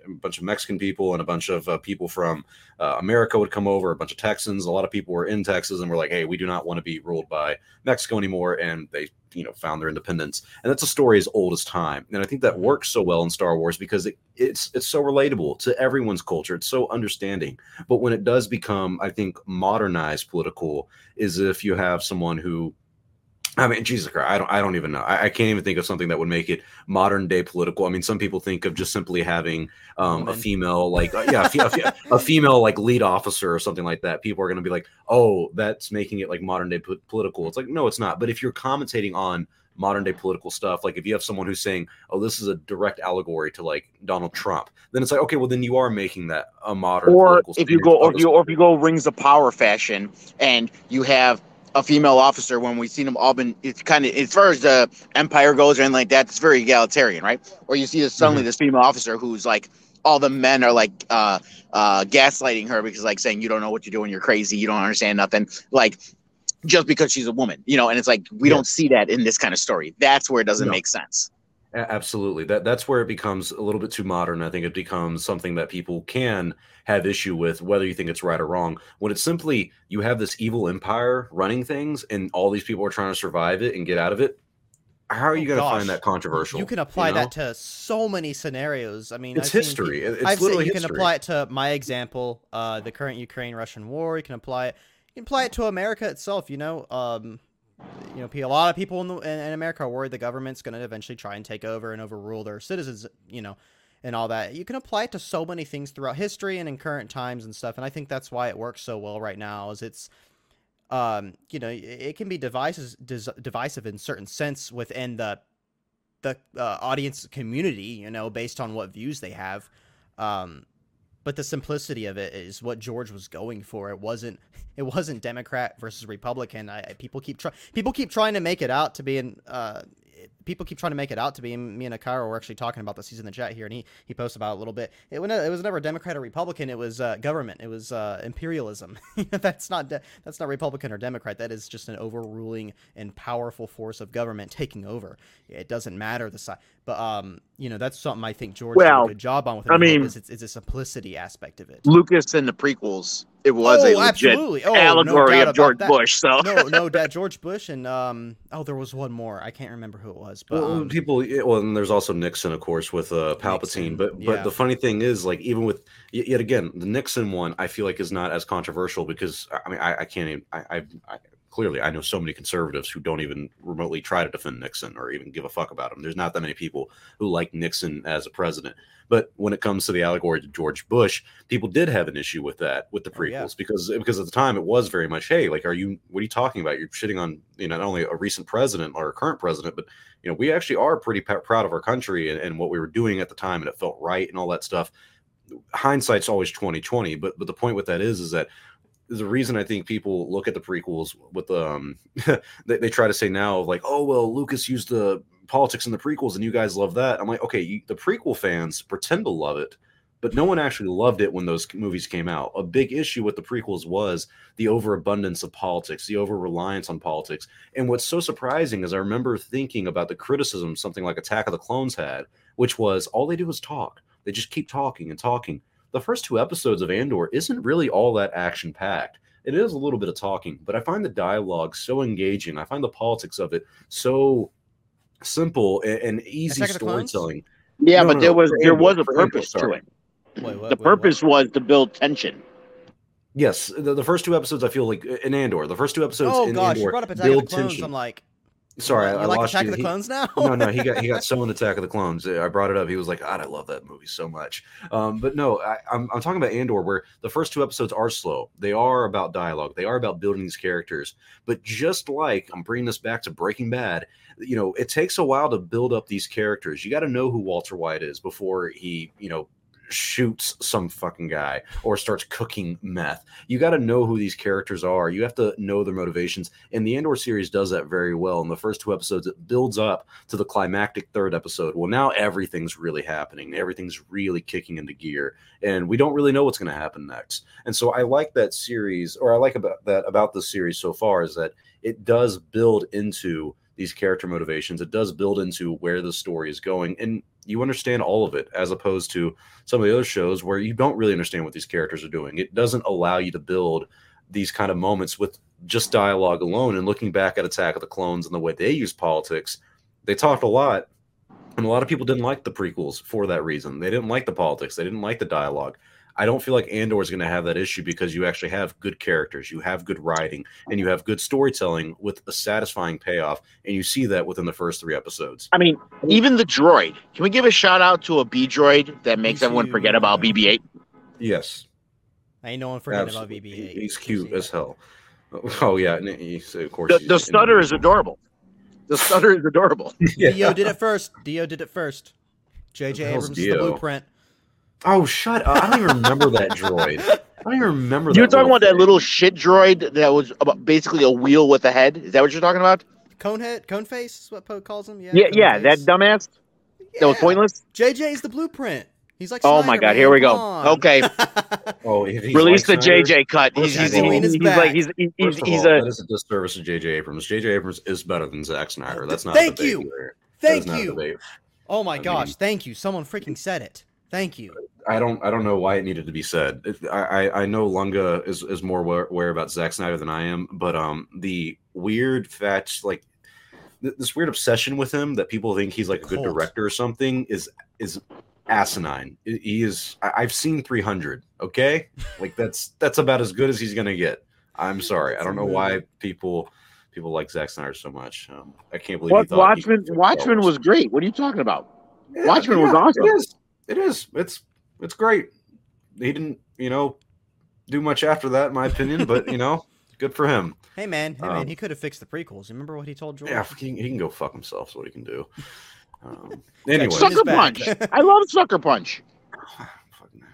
a bunch of Mexican people and a bunch of uh, people from uh, America would come over. A bunch of Texans. A lot of people were in Texas and were like, "Hey, we do not want to be ruled by Mexico anymore." And they, you know, found their independence. And that's a story as old as time. And I think that works so well in Star Wars because it, it's it's so relatable to everyone's culture. It's so understanding. But when it does become, I think, modernized political, is if you have someone who I mean, Jesus Christ, I don't, I don't even know. I, I, can't even think of something that would make it modern day political. I mean, some people think of just simply having um, a female, like, uh, yeah, a, a, female like lead officer or something like that. People are going to be like, oh, that's making it like modern day po- political. It's like, no, it's not. But if you're commentating on modern day political stuff, like if you have someone who's saying, oh, this is a direct allegory to like Donald Trump, then it's like, okay, well, then you are making that a modern. Or if you go, or if you, or if you go rings of power fashion, and you have a female officer when we've seen them all been it's kind of as far as the empire goes or anything like that it's very egalitarian right or you see this suddenly mm-hmm. this female officer who's like all the men are like uh uh gaslighting her because like saying you don't know what you're doing you're crazy you don't understand nothing like just because she's a woman you know and it's like we yeah. don't see that in this kind of story that's where it doesn't no. make sense Absolutely. That that's where it becomes a little bit too modern. I think it becomes something that people can have issue with, whether you think it's right or wrong. When it's simply you have this evil empire running things, and all these people are trying to survive it and get out of it. How are you oh, going to find that controversial? You can apply you know? that to so many scenarios. I mean, it's I've history. It's I've literally you history. can apply it to my example, uh, the current Ukraine-Russian war. You can apply it. You can apply it to America itself. You know, um, you know, a lot of people in, the, in America are worried the government's going to eventually try and take over and overrule their citizens, you know, and all that. You can apply it to so many things throughout history and in current times and stuff. And I think that's why it works so well right now. Is it's um, you know, it can be divisive, divisive in certain sense within the the uh, audience community, you know, based on what views they have. Um, but the simplicity of it is what George was going for. It wasn't it wasn't Democrat versus Republican. I, people keep trying people keep trying to make it out to be in uh, people keep trying to make it out to be. Me and Akira were actually talking about this. He's in the chat here, and he he posts about it a little bit. It, it was never Democrat or Republican. It was uh, government. It was uh, imperialism. that's not de- that's not Republican or Democrat. That is just an overruling and powerful force of government taking over. It doesn't matter the side. But um, you know, that's something I think George well, did a good job on with. I mean, it's, it's a simplicity aspect of it. Lucas and the prequels it was oh, a legit oh, allegory no of George Bush. So no, no, that George Bush and um, oh, there was one more. I can't remember who it was. But well, um, people, well, and there's also Nixon, of course, with uh, Palpatine. Nixon, but yeah. but the funny thing is, like, even with yet again, the Nixon one, I feel like is not as controversial because I mean, I, I can't even, I, I, I clearly I know so many conservatives who don't even remotely try to defend Nixon or even give a fuck about him. There's not that many people who like Nixon as a president. But when it comes to the allegory to George Bush, people did have an issue with that with the prequels oh, yeah. because because at the time it was very much, hey, like, are you what are you talking about? You're shitting on you know not only a recent president or a current president, but you know we actually are pretty p- proud of our country and, and what we were doing at the time, and it felt right and all that stuff. Hindsight's always 2020, but but the point with that is is that the reason I think people look at the prequels with um they, they try to say now like oh well Lucas used the politics in the prequels and you guys love that. I'm like okay you, the prequel fans pretend to love it but no one actually loved it when those movies came out. A big issue with the prequels was the overabundance of politics the over reliance on politics. And what's so surprising is I remember thinking about the criticism something like Attack of the Clones had which was all they do is talk. They just keep talking and talking the first two episodes of Andor isn't really all that action packed. It is a little bit of talking, but I find the dialogue so engaging. I find the politics of it so simple and, and easy storytelling. Yeah, no, but no, there was there was a purpose to it. Wait, what, the purpose what? was to build tension. Yes, the, the, first two episodes I feel like in Andor, the first two episodes oh, in gosh, Andor you brought up Attack build of the Clones, tension. I'm like, Sorry, you I, like lost Attack you. of the Clones now? no, no, he got he got so in Attack of the Clones. I brought it up. He was like, God, I love that movie so much. Um, but no, I, I'm I'm talking about Andor, where the first two episodes are slow. They are about dialogue. They are about building these characters. But just like I'm bringing this back to Breaking Bad, you know, it takes a while to build up these characters. You got to know who Walter White is before he, you know, shoots some fucking guy or starts cooking meth. You got to know who these characters are. You have to know their motivations. And the Andor series does that very well. In the first two episodes, it builds up to the climactic third episode. Well, now everything's really happening. Everything's really kicking into gear. And we don't really know what's going to happen next. And so I like that series, or I like about that about the series so far, is that it does build into these character motivations. It does build into where the story is going. And you understand all of it as opposed to some of the other shows where you don't really understand what these characters are doing. It doesn't allow you to build these kind of moments with just dialogue alone. And looking back at Attack of the Clones and the way they use politics, they talked a lot. And a lot of people didn't like the prequels for that reason. They didn't like the politics. They didn't like the dialogue. I don't feel like Andor is going to have that issue because you actually have good characters, you have good writing, and you have good storytelling with a satisfying payoff, and you see that within the first three episodes. I mean, even the droid. Can we give a shout out to a B droid that makes everyone forget about BB-8? Yes. I ain't no one forget about BB-8. He's cute as hell. Oh yeah, he's, of course. The, the stutter is adorable. The stutter is adorable. yeah. D-O did it first. D-O did it first. J.J. Abrams is the blueprint. Oh, shut up! I don't even remember that droid. I don't even remember. That You're talking about thing. that little shit droid that was about basically a wheel with a head. Is that what you're talking about? Conehead, Coneface is what Poe calls him. Yeah, yeah, yeah. That dumbass. Yeah. That was pointless. JJ's the blueprint. He's like. Oh my god! Man. Here we go. Okay. oh, release like the Snyder, JJ cut. He's, he's, he's, he's like he's he's, he's, he's all, a. That is a disservice to JJ Abrams. JJ Abrams is better than Zack Snyder. That's not. Thank you. Thank you. Oh my I gosh! Mean, thank you. Someone freaking said it. Thank you. I don't I don't know why it needed to be said. I I, know Lunga is, is more aware, aware about Zack Snyder than I am, but um the weird fetch like this weird obsession with him that people think he's like a good Cult. director or something is is asinine. He is. I've seen 300. Okay, like that's that's about as good as he's gonna get. I'm sorry. I don't know why people people like Zack Snyder so much. Um, I can't believe. What Watchmen? Watchmen was great. What are you talking about? Yeah, Watchmen yeah, was awesome. It is. It is. It's it's great. He didn't, you know, do much after that, in my opinion. But you know, Good for him. Hey man, hey Um, man, he could have fixed the prequels. Remember what he told George? Yeah, he, he can go fuck himself. Is what he can do. Um, anyway, Sucker. Punch. I love Sucker Punch. I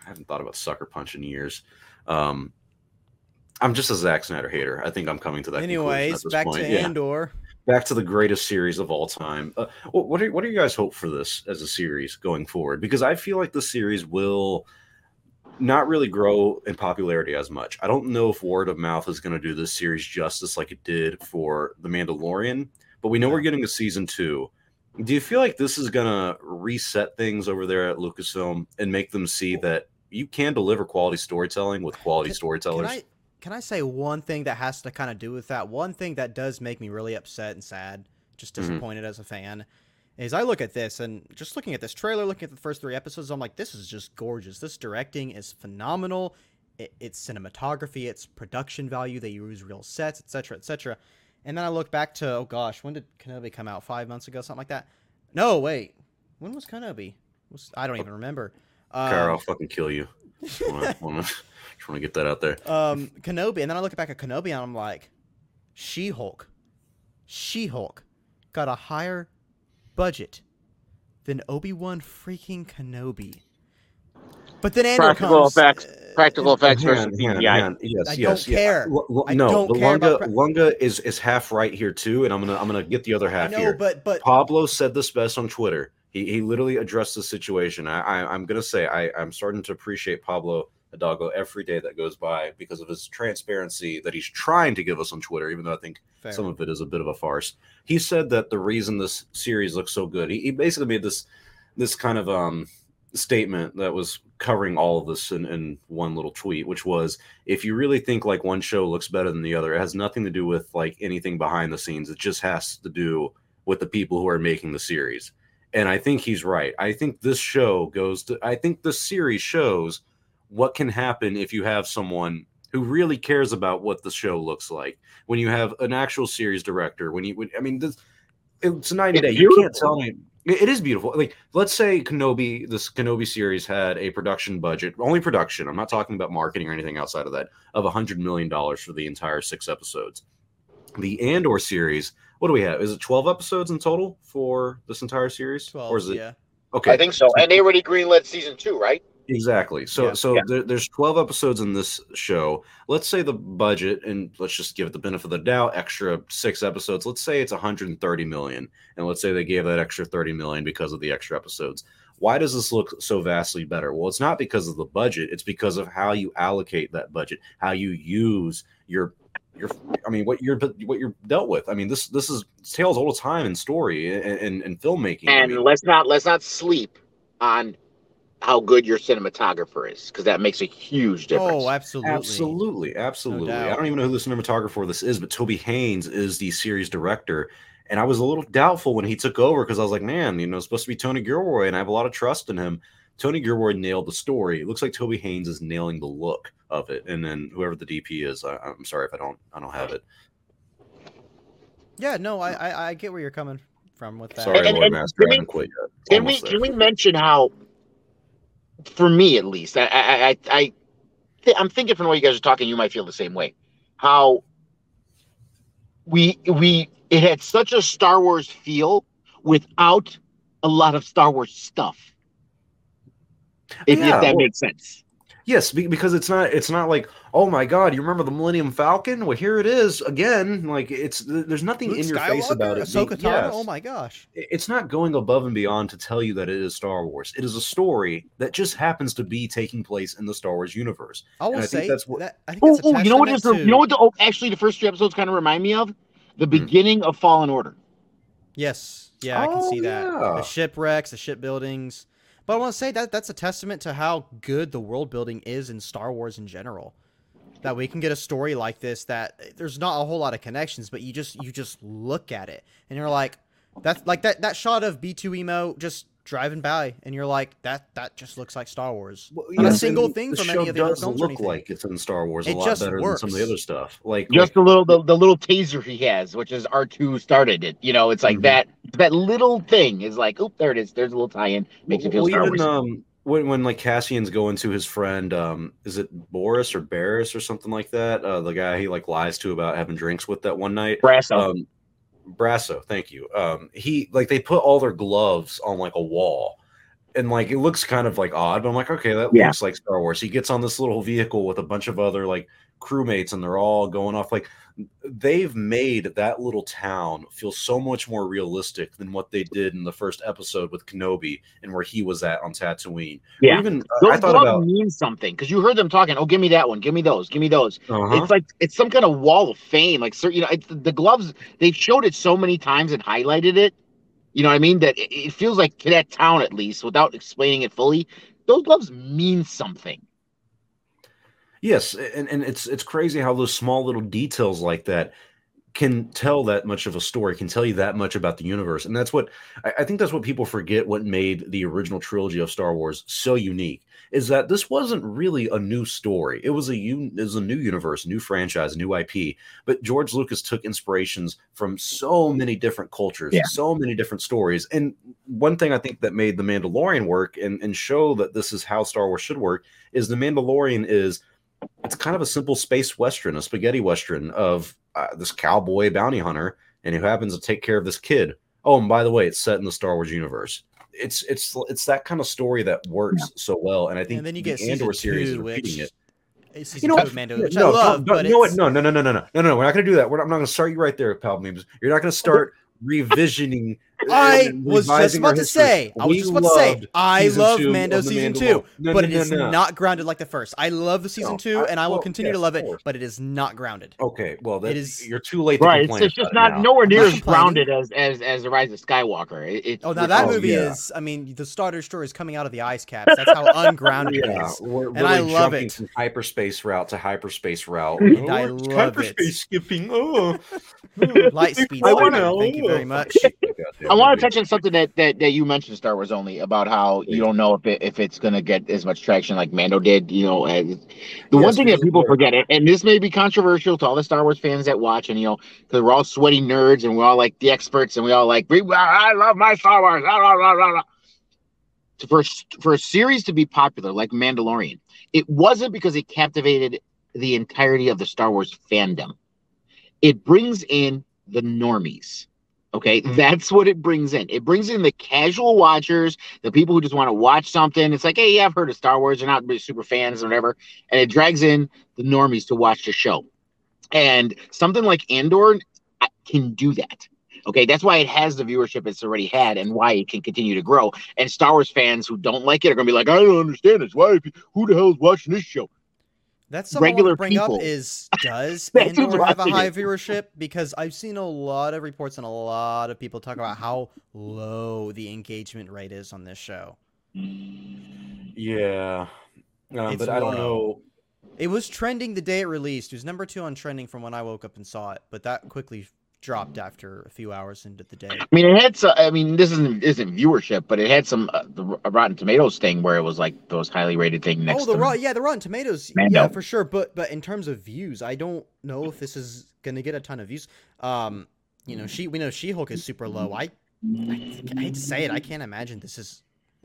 haven't thought about Sucker Punch in years. Um, I'm just a Zack Snyder hater. I think I'm coming to that. Anyways, at this back point. to Yeah. Andor. Back to the greatest series of all time. Uh, what are, what do you guys hope for this as a series going forward? Because I feel like the series will not really grow in popularity as much. I don't know if word of mouth is going to do this series justice like it did for The Mandalorian, but we know we're getting a season two. Do you feel like this is going to reset things over there at Lucasfilm and make them see that you can deliver quality storytelling with quality Can- storytellers? Can I can I say one thing that has to kind of do with that? One thing that does make me really upset and sad, just Mhm. disappointed as a fan, is I look at this and just looking at this trailer, looking at the first three episodes, I'm like, this is just gorgeous. This directing is phenomenal. It, it's cinematography, it's production value. They use real sets, etc., etc. And then I look back to oh gosh, when did Kenobi come out? Five months ago, something like that. No, wait, when was Kenobi? Was I don't even remember. Um, I'll fucking kill you. Just want to get that out there. um Kenobi, and then I look back at Kenobi and I'm like, She Hulk, She Hulk got a higher budget than Obi Wan freaking Kenobi. But then Andor Practical comes. effects. uh, Practical effects Hang versus on, hang on, CGI. hang. Yes, I yes, don't yeah. care. L- l- I no, don't the care Lunga pra- Lunga is is half right here too, and I'm gonna I'm gonna get the other half know, here. but but Pablo said this best on Twitter. He he literally addressed the situation. I, I I'm gonna say I I'm starting to appreciate Pablo Hidalgo every day that goes by because of his transparency that he's trying to give us on Twitter, even though I think fair. some of it is a bit of a farce. He said that the reason this series looks so good, he, he basically made this this kind of um statement that was covering all of this in, in one little tweet, which was if you really think like one show looks better than the other, it has nothing to do with like anything behind the scenes. It just has to do with the people who are making the series. And I think he's right. I think this show goes to I think the series shows what can happen if you have someone who really cares about what the show looks like. When you have an actual series director, when you when, I mean this it's 90 It's day. You can't tell me it it is beautiful. Like, let's say Kenobi, this Kenobi series had a production budget, only production. I'm not talking about marketing or anything outside of that, of a hundred million dollars for the entire six episodes. The Andor series, what do we have? Is it 12 episodes in total for this entire series? 12, or is it yeah. okay? I think so. And they already greenlit season two, right? Exactly. So Yeah. so Yeah. There, there's 12 episodes in this show. Let's say the budget and let's just give it the benefit of the doubt, extra 6 episodes. Let's say it's 130 million and let's say they gave that extra 30 million because of the extra episodes. Why does this look so vastly better? Well, it's not because of the budget, it's because of how you allocate that budget, how you use your your I mean what you're what you're dealt with. I mean this this is tales all the time in story and and, and filmmaking. I And mean, let's not let's not sleep on how good your cinematographer is, because that makes a huge oh, difference. Oh, absolutely. Absolutely, absolutely. I don't even know who the cinematographer for this is, but Toby Haynes is the series director. And I was a little doubtful when he took over because I was like, man, you know, it's supposed to be Tony Gilroy, and I have a lot of trust in him. Tony Gilroy nailed the story. It looks like Toby Haynes is nailing the look of it, and then whoever the DP is, I, I'm sorry if I don't, I don't have it. Yeah, no, I, I I get where you're coming from with that. Sorry, And- Lord and Master, can I we- haven't quit yet. Can we Almost can we mention how, for me at least, I I I, I I'm thinking from the way you guys are talking, you might feel the same way. How we we it had such a Star Wars feel without a lot of Star Wars stuff. If, Yeah, if that makes sense. Yes, because it's not it's not like oh my god, you remember the Millennium Falcon? Well, here it is again. Like it's there's nothing Luke in your face about it. Ahsoka being- yes. Oh my gosh. it's not going above and beyond to tell you that it is Star Wars. It is a story that just happens to be taking place in the Star Wars universe. I will I say that's what- that I think Oh, that's a oh, you know what is the, you know what the, oh, actually the first three episodes kind of remind me of the Hmm. beginning of Fallen Order. Yes. Yeah, I can Oh, see that. yeah. The shipwrecks, the shipbuildings. But I want to say that that's a testament to how good the world building is in Star Wars in general. That we can get a story like this that eh, there's not a whole lot of connections, but you just you just look at it and you're like that's like that that shot of B2EMO just driving by and you're like that that just looks like Star Wars. Well, Not a single thing from any of the other does films look anything. like it's in Star Wars a It lot just better than some of the other stuff. Like Just the little the, the little taser he has, which is R two started it. You know, it's like Mhm. that that little thing is like, oh, there it is. There's a little tie-in. Makes well, it feel Star even Wars. um when when like Cassian's going to his friend, um, is it Boris or Barris or something like that? Uh, the guy he like lies to about having drinks with that one night. Brasso. Um, Brasso, thank you. Um, he like they put all their gloves on like a wall, and like it looks kind of like odd, but I'm like, okay, that Yeah. looks like Star Wars. He gets on this little vehicle with a bunch of other like crewmates, and they're all going off. Like they've made that little town feel so much more realistic than what they did in the first episode with Kenobi and where he was at on Tatooine. Or Yeah. even Those I thought about mean something because you heard them talking. Oh, give me that one. Give me those. Give me those. uh-huh. It's like it's some kind of wall of fame. Like, you know, it's, the gloves. They've showed it so many times and highlighted it. You know what I mean? That it, feels like that town, at least, without explaining it fully. Those gloves mean something. Yes, and, and it's it's crazy how those small little details like that can tell that much of a story, can tell you that much about the universe. And that's what I, I think that's what people forget what made the original trilogy of Star Wars so unique is that this wasn't really a new story. It was a it was a new universe, new franchise, new IP. But George Lucas took inspirations from so many different cultures, Yeah. so many different stories. And one thing I think that made The Mandalorian work and, and show that this is how Star Wars should work is The Mandalorian is it's kind of a simple space western, a spaghetti western of uh, this cowboy bounty hunter, and who happens to take care of this kid. Oh, and by the way, it's set in the Star Wars universe. It's it's it's that kind of story that works so well, and I think and then you the get Andor series is repeating which it. season You know what? Mando, No, I no, love, don't- but no, no, no, no, no, no, no, no, no. We're not going to do that. We're, I'm not going to start you right there, pal. Memes. You're not going to start revisioning. I was just about to say, I was just about to say, I love Mando season two, No, but no, it no, is no. not grounded like the first. I love the season No, two, I- and I will well, continue yes, to love it, but it is not grounded. Okay, well, that, It is- you're too late to Right. It's, complain. it's just about not now. nowhere near as grounded as as as the Rise of Skywalker. It, it, Oh, now that Oh, movie yeah. is. I mean, the Star Destroyer is coming out of the ice caps. That's how ungrounded Yeah, is. we're, we're And I like love jumping it. from hyperspace route to hyperspace route. And Oh, I it's love hyperspace it. skipping. Oh, Light speed. I Thank you very oh. much. Oh, I want to touch on something that, that that you mentioned, Star Wars only, about how you don't know if it, if it's gonna get as much traction like Mando did. You know, the one thing that people forget, and- and this may be controversial to all the Star Wars fans that watch, and you know, because we're all sweaty nerds and we're all like the experts, and we all like, I love my Star Wars. rah, rah, rah, rah, rah." For for a series to be popular like Mandalorian, it wasn't because it captivated the entirety of the Star Wars fandom. It brings in the normies. Okay, hmm. that's what it brings in. It brings in the casual watchers, the people who just want to watch something. It's like, hey, yeah, I've heard of Star Wars. They're not really super fans or whatever. And it drags in the normies to watch the show. And something like Andor can do that. Okay, that's why it has the viewership it's already had and why it can continue to grow. And Star Wars fans who don't like it are going to be like, I don't understand this. Why? Who the hell is watching this show? That's something I regular want to bring people. up is does That's Andor have a high it. viewership? Because I've seen a lot of reports and a lot of people talk about how low the engagement rate is on this show. Yeah, uh, It's but I don't know. It was trending the day it released. It was number two on trending from when I woke up and saw it, but that quickly dropped after a few hours into the day. I mean, it had some. I mean, this isn't isn't viewership, but it had some uh, the Rotten Tomatoes thing where it was like those highly rated thing next. oh, the to raw, yeah, the Rotten Tomatoes, Mando. yeah, for sure. But but in terms of views, I don't know if this is gonna get a ton of views. Um, you know, she we know She Hulk is super low. I, I I hate to say it, I can't imagine this is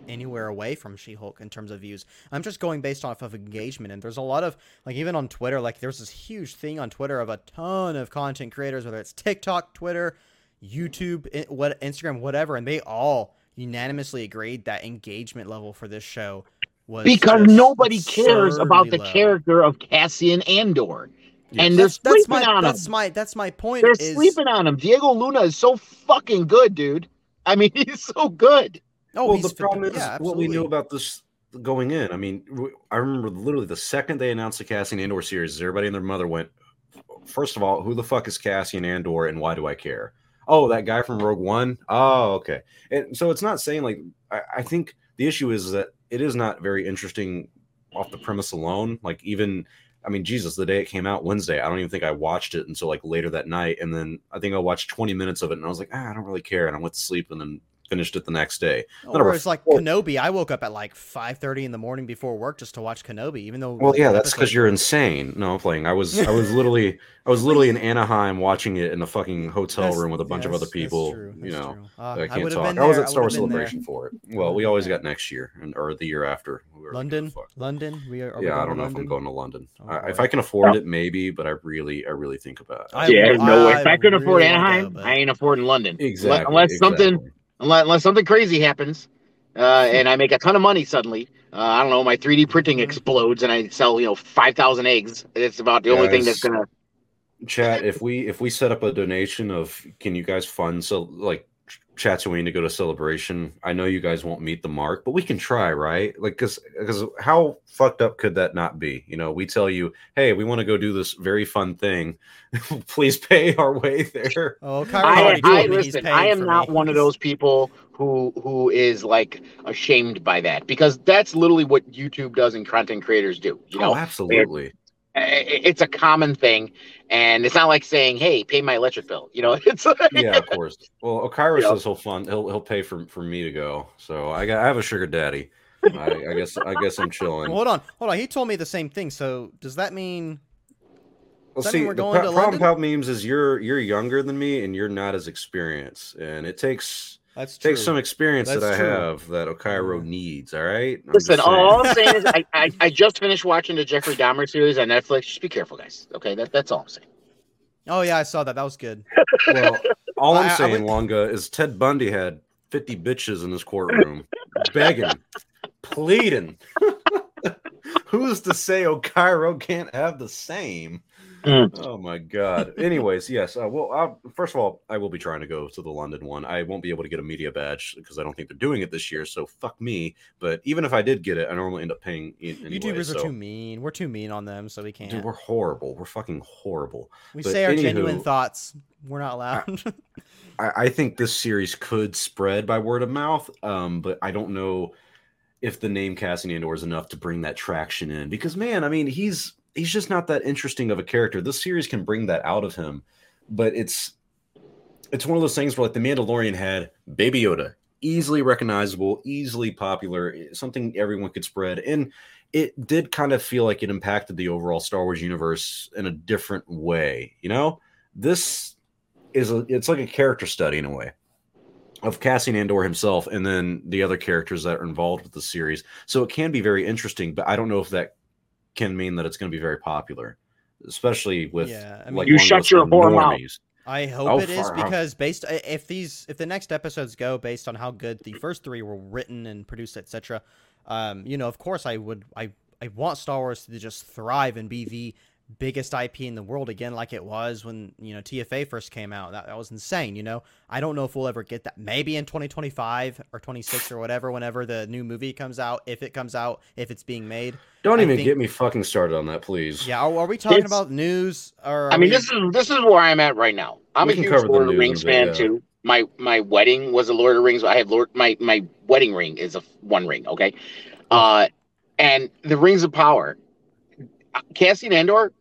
anywhere away from She Hulk in terms of views. I'm just going based off of engagement, and there's a lot of like even on Twitter, like there's this huge thing on Twitter of a ton of content creators, whether it's TikTok, Twitter, YouTube, eh, what Instagram, whatever, and they all unanimously agreed that engagement level for this show was because nobody cares about the low. character of Cassian Andor, and they're That's, that's sleeping my on him. that's my that's my point. They're is, sleeping on him. Diego Luna is so fucking good, dude. I mean, he's so good. Oh, well, the problem is yeah, what we knew about this going in. I mean, I remember literally the second they announced the Cassian Andor series, everybody and their mother went, first of all, who the fuck is Cassian Andor and why do I care? Oh, that guy from Rogue One. Oh, okay. And so it's not saying like I, I think the issue is that it is not very interesting off the premise alone. Like even I mean, Jesus, the day it came out Wednesday, I don't even think I watched it until like later that night. And then I think I watched 20 minutes of it and I was like, ah, I don't really care. And I went to sleep and then finished it the next day. None of Or our it's like fault. Kenobi. I woke up at like five thirty in the morning before work just to watch Kenobi, even though. Well, yeah, that's because you're insane. No, I'm playing. I was, I was literally, I was literally in Anaheim watching it in a fucking hotel That's- room with a bunch of yes, other that's people. true, You that's know, true. Uh, I can't would've talk. I was at Star Wars would've there. Celebration for it. Well, we always got next year and or the year after. We were- London. London. We are. are we Yeah, I don't to know if I'm going to London. Oh, I, if. I can afford it, maybe. But I really, I really think about. I- yeah, no way. I If I couldn't afford Anaheim, I ain't affording London. exactly. unless something- exactly. Unless, unless something crazy happens, uh, and I make a ton of money suddenly. Uh, I don't know, my 3D printing Mhm. explodes, and I sell you know five thousand eggs. It's about the only thing that's gonna. chat if we if we set up a donation of can you guys fund so like Chatooine to go to celebration i know you guys won't meet the mark but we can try right like because because how fucked up could that not be you know we tell you hey we want to go do this very fun thing please pay our way there Oh, Kyrie I, already I told me he's listen. I am not me. one of those people who who is like ashamed by that because that's literally what YouTube does and content creators do. You oh, know, oh absolutely I- I- it's a common thing, and it's not like saying, "Hey, pay my electric bill." You know, it's like, yeah of course well Okairo Yeah. says he'll fund he'll he'll pay for for me to go so i got i have a sugar daddy I, I guess i guess i'm chilling Well, hold on, hold on. He told me the same thing. So does that mean? Well, Does mean see, we're the going pro- to problem, London? pal memes is you're you're younger than me and you're not as experienced, and it takes That's true. takes some experience that I true. have that Okairo needs. All right, I'm Listen, just all. I'm saying is, I, I I just finished watching the Jeffrey Dahmer series on Netflix. Just be careful, guys. Okay, that, that's all I'm saying. Oh yeah, I saw that. That was good. well, all I- I'm I saying, would- Lunga, is Ted Bundy had 50 bitches in his courtroom, begging, pleading. Who's to say Okairo can't have the same? Mm. Oh my god. Anyways, yes. Uh, well, I'll, first of all, I will be trying to go to the London one. I won't be able to get a media badge because I don't think they're doing it this year. So fuck me. But even if I did get it, I normally end up paying. in- Anyway, YouTubers so. are too mean. We're too mean on them, so we can't. Dude, we're horrible. We're fucking horrible. we but say our genuine thoughts. We're not allowed. I, I think this series could spread by word of mouth, um, but I don't know if the name Cassian Andor is enough to bring that traction in. Because man, I mean, he's he's just not that interesting of a character. This series can bring that out of him, but it's it's one of those things where like the Mandalorian had Baby Yoda, easily recognizable, easily popular, something everyone could spread, and it did kind of feel like it impacted the overall Star Wars universe in a different way. You know, this is a, it's like a character study in a way of Cassian Andor himself and then the other characters that are involved with the series. So it can be very interesting, but I don't know if that can mean that it's going to be very popular, especially with Yeah, I like You shut your whore mouth. I hope Oh, it is far out. because based if these if the next episodes go based on how good the first three were written and produced etc. Um, you know, of course, I would I I want Star Wars to just thrive and be the biggest IP in the world again, like it was when you know TFA first came out. That, that was insane. You know, I don't know if we'll ever get that. Maybe in 2025 or 26 or whatever, whenever the new movie comes out, if it comes out, if it's being made. Don't I even think- get me fucking started on that, please. Yeah, are, are we talking It's- about news or? I mean, we- this is this is where I'm at right now. I'm We a huge cover the Lord of the Rings in a bit, fan yeah. too. My my wedding was a Lord of the Rings. I have Lord my my wedding ring is a one ring. Okay, uh, and the Rings of Power. Cassian Andor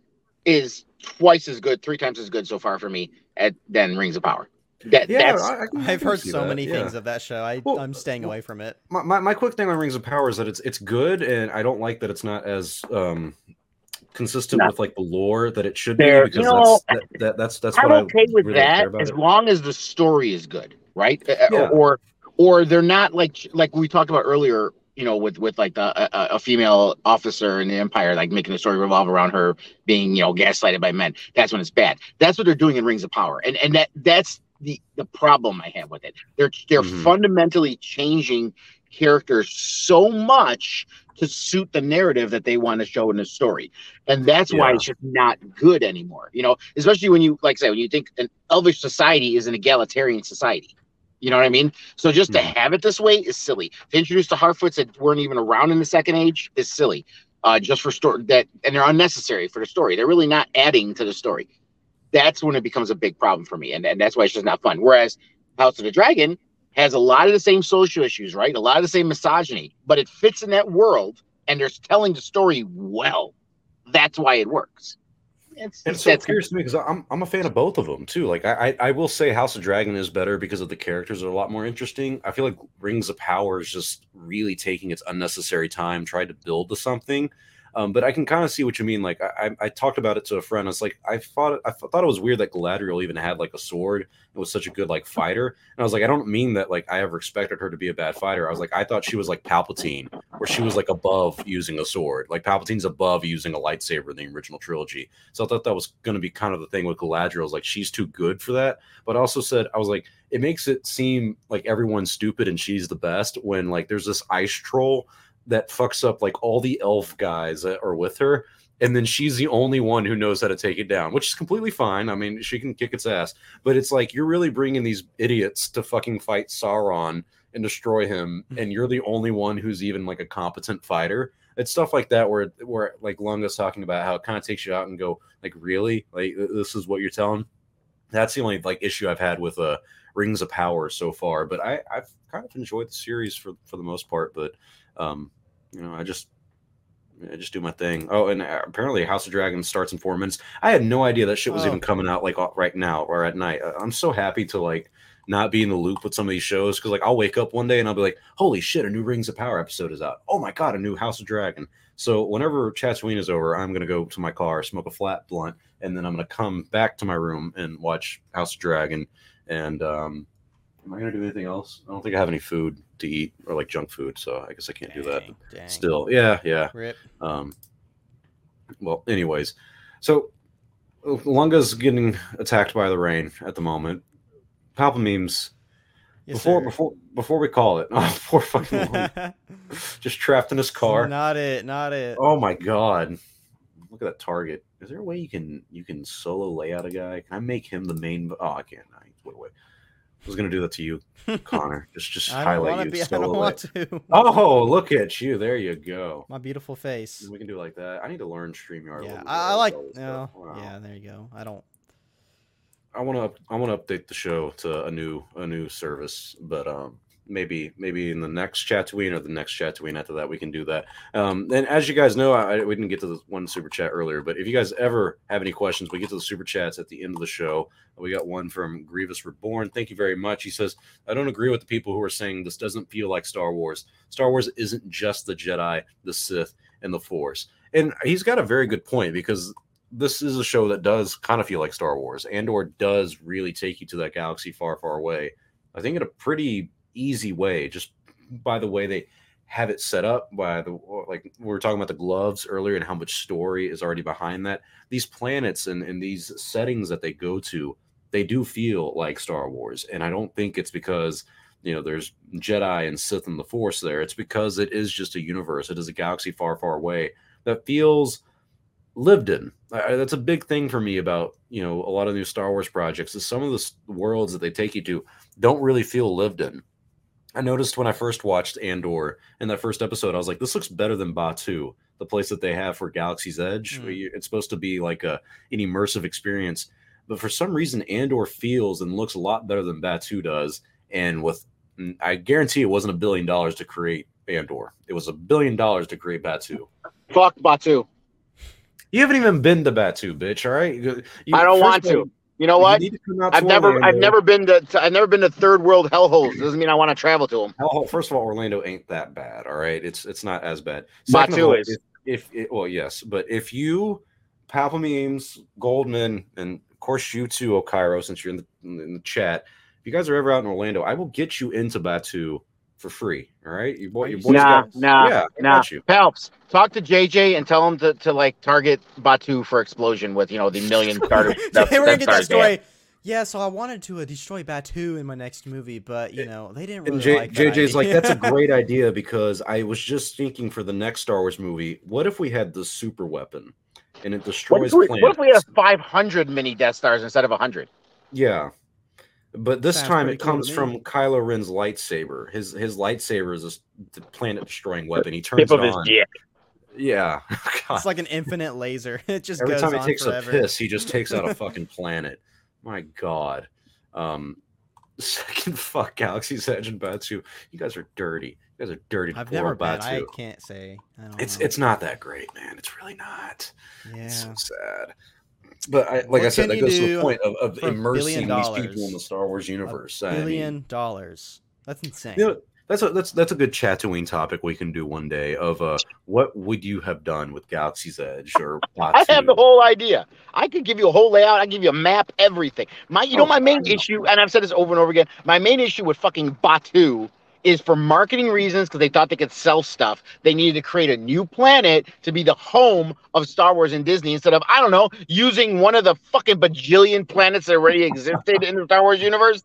is twice as good, three times as good so far for me at than Rings of Power. That Yeah, that's I, I can, I I've heard so that, many yeah. things of that show. I Well, I'm staying well- away from it. my, my, my quick thing on Rings of Power is that it's it's good, and I don't like that it's not as um consistent No. with like the lore that it should There- be because you know, that's that, that, that's that's I'm what okay I with really that as it. long as the story is good, right? Uh, uh, Yeah. Or or they're not like like we talked about earlier. You know, with with like the, a, a female officer in the Empire, like making the story revolve around her being you know gaslighted by men. That's when it's bad. That's what they're doing in Rings of Power, and and that that's the the problem I have with it. They're they're Mhm. fundamentally changing characters so much to suit the narrative that they want to show in the story and that's why it's just not good anymore you know especially when you like I say when you think an elvish society is an egalitarian society you know what i mean? So just to Mhm. have it this way is silly. To introduce the harfoots that weren't even around in the second age is silly uh just for story that and they're unnecessary for the story. They're really not adding to the story. That's when it becomes a big problem for me and, and that's why it's just not fun. Whereas house of the dragon has a lot of the same social issues right? A lot of the same misogyny but it fits in that world and they're telling the story well. That's why it works it's, And it's so curious to me because I'm I'm a fan of both of them too. Like I, I I will say House of Dragon is better because of the characters are a lot more interesting. I feel like Rings of Power is just really taking its unnecessary time, trying to build to something. Um, but I can kind of see what you mean. Like I, I, I talked about it to a friend. I was like, I thought I thought it was weird that Galadriel even had like a sword and was such a good like fighter. And I was like, I don't mean that like I ever expected her to be a bad fighter. I was like, I thought she was like Palpatine, where she was like above using a sword. Like Palpatine's above using a lightsaber in the original trilogy. So I thought that was going to be kind of the thing with Galadriel. Is like she's too good for that. But I also said I was like, it makes it seem like everyone's stupid and she's the best when like there's this ice troll that fucks up like all the elf guys that are with her and then she's the only one who knows how to take it down which is completely fine. I mean she can kick its ass. But it's like you're really bringing these idiots to fucking fight sauron and destroy him and you're the only one who's even like a competent fighter. It's stuff like that where where like lunga's talking about how it kind of takes you out and go like really? Like this is what you're telling? That's the only like issue i've had with uh rings of power so far but i i've kind of enjoyed the series for for the most part but um you know, I just I just do my thing. Oh, and uh, apparently House of Dragons starts in four minutes. I had no idea that shit was Oh. even coming out like right now or at night. I'm so happy to like not be in the loop with some of these shows because like I'll wake up one day and I'll be like, holy shit, a new Rings of Power episode is out. Oh my god, a new House of Dragon. So whenever Tatooine is over, I'm gonna go to my car, smoke a flat blunt, and then I'm gonna come back to my room and watch House of Dragon. And um, am I gonna do anything else? I don't think I have any food to eat or like junk food, so I guess I can't do that. Dang, dang. Still, yeah, yeah. Rip. Um, well, anyways, so Lunga's getting attacked by the rain at the moment. Palpamemes. Yes, before sir. before before we call it, oh poor fucking Lunga. just trapped in his car. Not it. Not it. Oh my god! Look at that target. Is there a way you can you can solo lay out a guy? Can I make him the main? Oh, I can't. I, wait, wait. I was gonna do that to you, Connor. Just just I highlight you. be. I don't want to. Oh, look at you! There you go. My beautiful face. We can do it like that. I need to learn StreamYard. a Yeah, I, I like. No. Wow. yeah, there you go. I don't. I want to. I want to update the show to a new a new service, but um, maybe maybe in the next Chatooine or the next Chatooine after that we can do that. Um, and as you guys know, I, we didn't get to the one super chat earlier, but if you guys ever have any questions, we get to the super chats at the end of the show. We got one from Grievous Reborn. Thank you very much. He says, "I don't agree with the people who are saying this doesn't feel like Star Wars. Star Wars isn't just the Jedi, the Sith, and the Force." And he's got a very good point because this is a show that does kind of feel like Star Wars. Andor does really take you to that galaxy far, far away. I think in a pretty easy way, just by the way they have it set up. By the like we were talking about the gloves earlier and how much story is already behind that. These planets and, and these settings that they go to, they do feel like Star Wars. And I don't think it's because you know there's Jedi and Sith and the Force there. It's because it is just a universe. It is a galaxy far, far away that feels lived in. I, that's a big thing for me about you know a lot of new Star Wars projects. Is some of the worlds that they take you to don't really feel lived in. I noticed when I first watched Andor in that first episode, I was like, this looks better than Batuu, the place that they have for Galaxy's Edge. Mm. It's supposed to be like a an immersive experience, but for some reason, Andor feels and looks a lot better than Batuu does. And with, I guarantee it wasn't a billion dollars to create Andor. It was a billion dollars to create Batuu. Fuck Batuu. You haven't even been to Batuu, bitch. All right. You- you- I don't want to. You know what? need to come out I've never, I've never been to, I've never been to third world hellholes. Doesn't mean I want to travel to them. Hell, first of all, Orlando ain't that bad. All right, it's it's not as bad. Second Batuu all, is. If, if it, well, yes, but if you Palpamemes, Goldman, and of course you too, Okairo, since you're in the in the chat, if you guys are ever out in Orlando, I will get you into Batuu for free. All right, your boy, your you boy's Nah, got, nah, yeah, I nah. got you. Palps, talk to JJ and tell him to, to like target Batuu for explosion with you know the million starter. Yeah, we're gonna get that Death Stars story. Yeah, so I wanted to uh, destroy Batuu in my next movie, but you know they didn't really And J- like that JJ's like, that's a great idea because I was just thinking for the next Star Wars movie, what if we had the super weapon and it What destroys if, we, planets? what if we had 500 mini Death Stars instead of 100? Yeah. But this Sounds time it cool to comes me. from Kylo Ren's lightsaber. His his lightsaber is a planet destroying weapon. He turns Tip of it his on. dick. Yeah. God. It's like an infinite laser. It just Every goes time he on takes forever. a piss, he just takes out a fucking planet. My God. Um second fuck Galaxy's Edge and Batuu. You guys are dirty. You guys are dirty. I've never up been. I Batuu. can't say. I don't It's know. it's not that great, man. It's really not. yeah. It's so sad. But I, like What I said, that goes to the point of, of immersing these people in the Star Wars universe. I mean, dollars. That's insane. you know, that's a that's that's a good Tatooine topic we can do one day. Of uh, what would you have done with Galaxy's Edge or? I have the whole idea. I could give you a whole layout. I give you a map, everything. My, you know, Oh, my main issue, and I've said this over and over again. My main issue with fucking Batuu is for marketing reasons because they thought they could sell stuff. They needed to create a new planet to be the home of Star Wars and Disney instead of I don't know using one of the fucking bajillion planets that already existed in the Star Wars universe.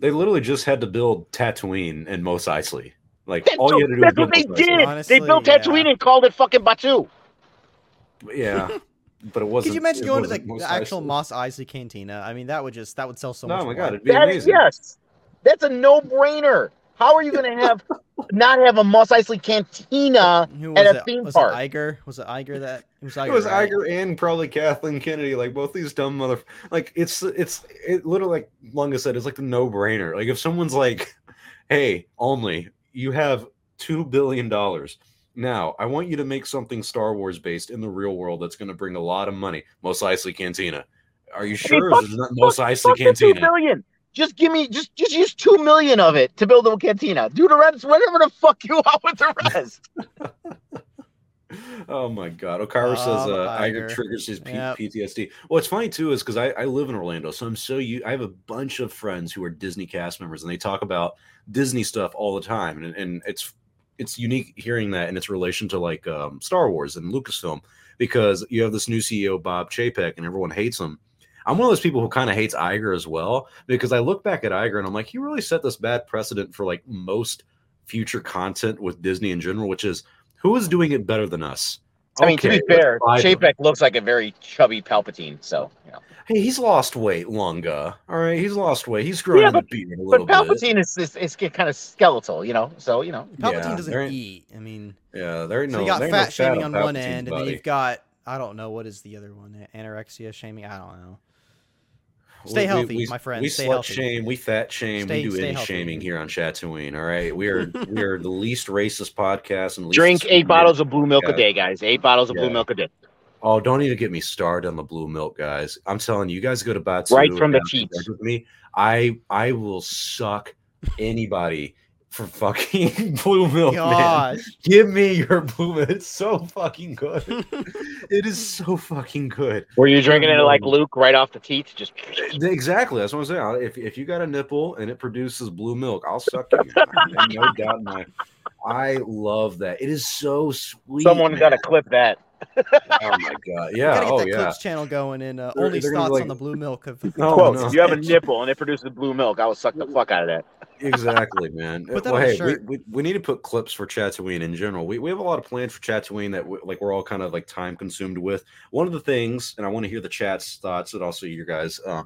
They literally just had to build Tatooine and Mos Eisley. Like That's, all you had to do that's was what they build Mos did. Honestly, they built yeah. Tatooine and called it fucking Batuu. Yeah, but it wasn't. Could you imagine going to wasn't the, the actual Eisley. Mos Eisley Cantina? I mean, that would just that would sell so much. Oh my god, it'd be That is amazing. yes. That's a no-brainer. How are you going to have not have a Mos Eisley cantina? At was a it? theme was park. it Iger? Was it Iger that? It was Iger. It was right? Iger and probably Kathleen Kennedy, like both these dumb mother. Like it's it's it literally like Lunga said, it's like the no brainer. Like if someone's like, "Hey, only you have two billion dollars now, I want you to make something Star Wars based in the real world that's going to bring a lot of money." Mos Eisley Cantina. Are you sure? fuck- it's not Mos Eisley Fuck the two Cantina. billion. Just give me just just use two million of it to build a cantina. Do the rest, whatever the fuck you want with the rest. Oh my god. Okairo says Um, uh, Iger Iger. triggers his P- Yep. PTSD. Well, it's funny too, is because I, I live in Orlando, so I'm so you I have a bunch of friends who are Disney cast members and they talk about Disney stuff all the time. And, and it's it's unique hearing that in its relation to like um, Star Wars and Lucasfilm, because you have this new CEO, Bob Chapek, and everyone hates him. I'm one of those people who kind of hates Iger as well, because I look back at Iger and I'm like, he really set this bad precedent for like most future content with Disney in general, which is who is doing it better than us? I mean, to be fair, let's. Chapek looks like a very chubby Palpatine. So, you know. Hey, he's lost weight, Lunga. All right, he's lost weight. He's growing Yeah, the beard a But little bit. Palpatine is, is is kind of skeletal, you know. So, you know. Palpatine Yeah, doesn't eat. I mean, Yeah, there ain't so no. you got there ain't no fat shaming on on one Palpatine's end, and then you've got I don't know what is the other one, anorexia shaming. I don't know. We- Stay we- healthy, we, my friend, We stay slut healthy. shame. We fat shame. Stay- we do any healthy. shaming here on Tatooine. All right, we are we are the least racist podcast and least Drink eight bottles of blue milk Yeah. a day, guys. Eight bottles of blue milk a day. Oh, don't even get me started on the blue milk, guys. I'm telling you, you guys go to Batuu Right from the and have teats. lunch with me. I I will suck anybody for fucking blue milk, man. Give me your blue milk. It's so fucking good. it is so fucking good. Were you drinking it like Luke right off the teeth? Just Exactly. That's what I'm saying. If, if you got a nipple and it produces blue milk, I'll suck you. man. no doubt in my. I love that. It is so sweet. someone got to clip that. Oh my god. Yeah. Gotta get Oh that yeah. Clips channel going and uh, They're- only they're gonna be thoughts like- on the blue milk of Oh, Quote: no. You have a nipple and it produces blue milk, I will suck the fuck out of that. Exactly, man. Put that well, hey, we, we, we need to put clips for Tatooine in general. We, we have a lot of plans for Tatooine that we, like we're all kind of like time consumed with. One of the things, and I want to hear the chat's thoughts and also your guys. Uh,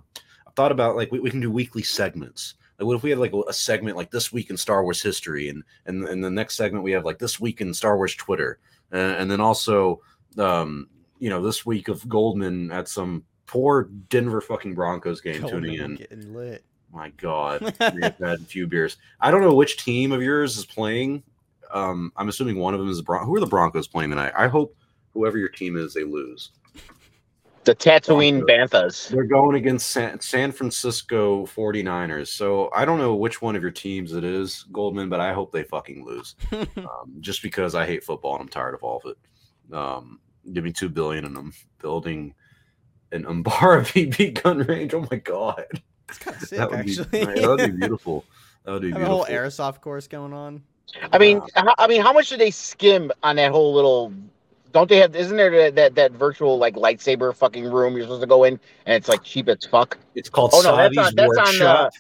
I thought about like we, we can do weekly segments. Like, what if we had like a segment like this week in Star Wars history, and and and the next segment we have like this week in Star Wars Twitter, uh, and then also, um, you know, this week of Goldman at some poor Denver fucking Broncos game Oh, tuning in. getting lit. My God, we have had a few beers. I don't know which team of yours is playing. Um, I'm assuming one of them is the Bron- who are the Broncos playing tonight. I hope whoever your team is, they lose. The Tatooine Banthas. They're going against San, San Francisco 49ers. So I don't know which one of your teams it is, Goldman, but I hope they fucking lose. um, just because I hate football and I'm tired of all of it. Um, give me two billion and I'm building an Umbara BB gun range. Oh my god, It's kind of sick, that would be actually. that would be beautiful. That would be Have a whole airsoft course going on. I mean, Wow. I mean, how much do they skim on that whole little? Don't they have? Isn't there that that, that virtual like lightsaber fucking room you're supposed to go in, and it's like cheap as fuck? It's called Oh, no, that's on- that's on the- uh,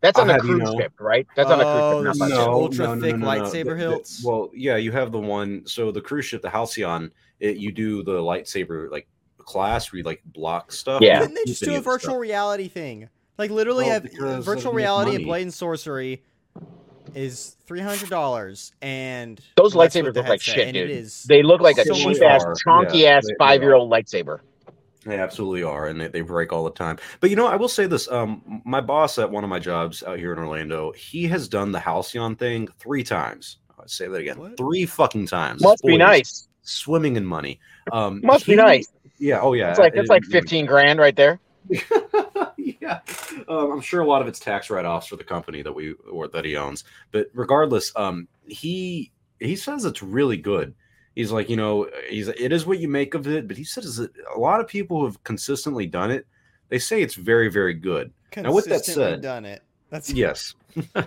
That's on I'll the have you cruise know. ship, right? That's on the Oh, cruise ship. the Not no, no, ultra thick lightsaber The- the- hilts? well, yeah, you have the one. So the cruise ship, the Halcyon, it, you do the lightsaber like class where you like block stuff. Yeah. Didn't they just do a Video stuff. virtual reality thing? Like literally Well, have virtual reality and money. Blade and Sorcery is three hundred dollars and Those lightsabers look like shit, and it dude. is They look like a cheap ass, are. chonky Yeah, ass they- they five year old lightsaber. They absolutely are, and they, they break all the time. But you know, I will say this: um, my boss at one of my jobs out here in Orlando, he has done the Halcyon thing three times. I'll say that again, What? three fucking times. Must be nice. Swimming in money. Um, Must be nice. Yeah. Oh yeah. It's like it's like It- fifteen grand right there. yeah, um, I'm sure a lot of it's tax write-offs for the company that we or that he owns. But regardless, um, he he says it's really good. He's like, you know, he's it is what you make of it. But he says that a lot of people who have consistently done it. They say it's very, very good. Now, with that said- done it. That's Yes. uh,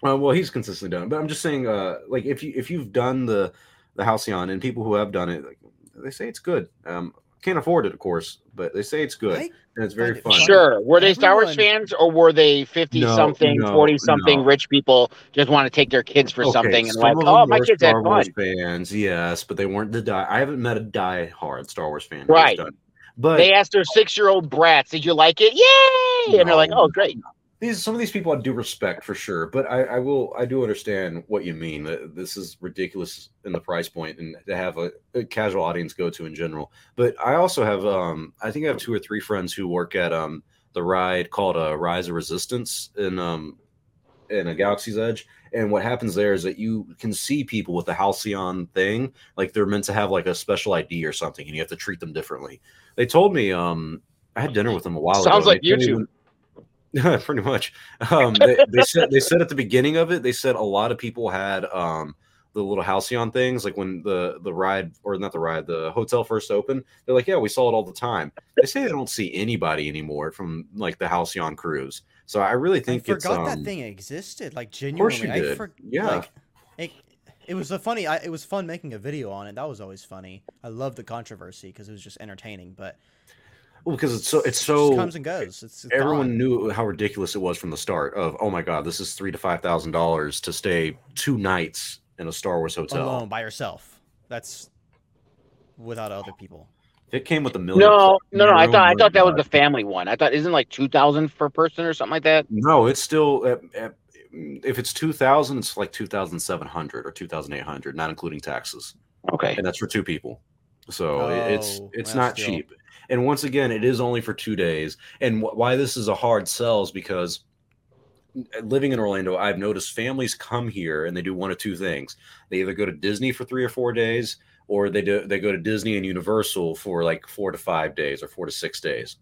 well, he's consistently done it, but I'm just saying, uh, like if you if you've done the the Halcyon and people who have done it, like, they say it's good. Um, can't afford it, of course, but they say it's good I- and it's very fun. Sure. Were they Star Wars fans or were they 50 No, something, no, 40 something no. rich people just want to take their kids for Okay, something and some like, oh, my were kids had Star fun. Wars fans, yes, but they weren't the die. I haven't met a die-hard Star Wars fan. Right. But They asked their six year old brats, did you like it? Yay! And they're like, oh, great. These some of these people I do respect for sure, but I, I will I do understand what you mean. This is ridiculous in the price point and to have a, a casual audience go to in general. But I also have um I think I have two or three friends who work at um the ride called uh, Rise of Resistance in um in a Galaxy's Edge. And what happens there is that you can see people with the Halcyon thing, like they're meant to have like a special ID or something, and you have to treat them differently. They told me um I had dinner with them a while ago. Sounds like YouTube. pretty much um they, they said they said at the beginning of it they said a lot of people had um the little halcyon things like when the the ride or not the ride the hotel first opened they're like yeah we saw it all the time they say they don't see anybody anymore from like the halcyon cruise so i really I think it's forgot um, that thing existed. Like genuinely, I for- Yeah. Like, it, it was a funny. I, it was fun making a video on it. That was always funny. I love the controversy because it was just entertaining. But well, because it's so it's it so comes and goes. It's, it's everyone gone. knew how ridiculous it was from the start of oh my god this is three to five thousand dollars to stay two nights in a star wars hotel alone by yourself. That's without other people. if it came with a million No, no, no. I thought I thought that was God. the family one. I thought isn't like two thousand per person or something like that. No, it's still at, at, if it's two thousand, it's like two thousand seven hundred or two thousand eight hundred, not including taxes, Okay. and that's for two people. So it- it's Oh, it's well, not still. cheap. And once again, it is only for two days. And wh- why this is a hard sell is because living in Orlando, I've noticed families come here and they do one of two things. They either go to Disney for three or four days, or they do they go to Disney and Universal for like four to five days or four to six days.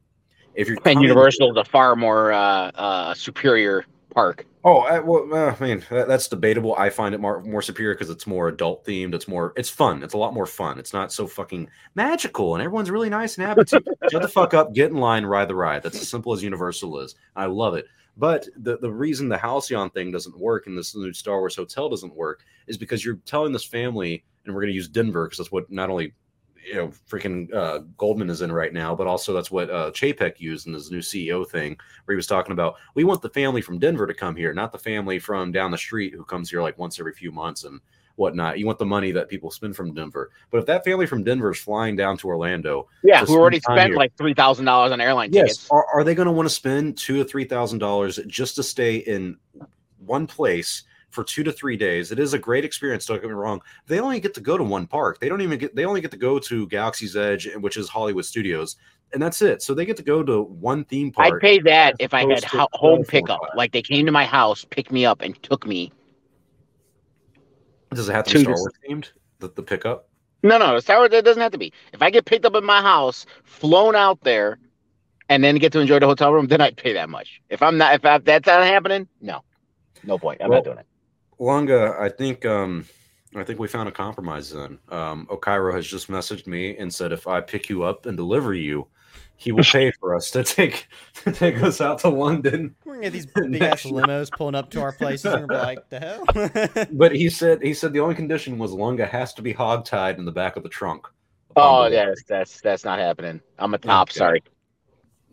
If you're And Universal is a far more uh, uh, superior park. Oh, I, well, uh, I mean that, that's debatable. I find it more more superior because it's more adult themed. It's more, it's fun. It's a lot more fun. It's not so fucking magical, and everyone's really nice and happy. Shut the fuck up, get in line, ride the ride. That's as simple as Universal is. I love it. But the the reason the Halcyon thing doesn't work and this new Star Wars hotel doesn't work is because you're telling this family, and we're going to use Denver because that's what not only you know freaking uh, Goldman is in right now, but also that's what uh, Chapek used in his new CEO thing where he was talking about we want the family from Denver to come here, not the family from down the street who comes here like once every few months and whatnot. You want the money that people spend from Denver. But if that family from Denver is flying down to Orlando, Yeah, To who already spent here. like three thousand dollars on airline yes, tickets. are, are they going to want to spend two or three thousand dollars just to stay in one place? For two to three days, it is a great experience. Don't get me wrong. They only get to go to one park. They don't even get. They only get to go to Galaxy's Edge, which is Hollywood Studios, and that's it. So they get to go to one theme park. I'd pay that if I had ho- home pickup. five. Like they came to my house, picked me up, and took me. Does it have to be Star Wars themed? The, the pickup. No, no, Star Wars. It doesn't have to be. If I get picked up at my house, flown out there, and then get to enjoy the hotel room, then I'd pay that much. If I'm not, if, I, if that's not happening, no, no point. I'm Well, not doing it. Lunga, I think um I think we found a compromise then. Um Okairo has just messaged me and said if I pick you up and deliver you, he will pay for us to take to take us out to London. We're gonna get these big ass limos pulling up to our places, and we're like, the hell? But he said he said the only condition was Lunga has to be hogtied in the back of the trunk. Oh, Upon that's that's that's not happening. I'm a top. Okay. Sorry.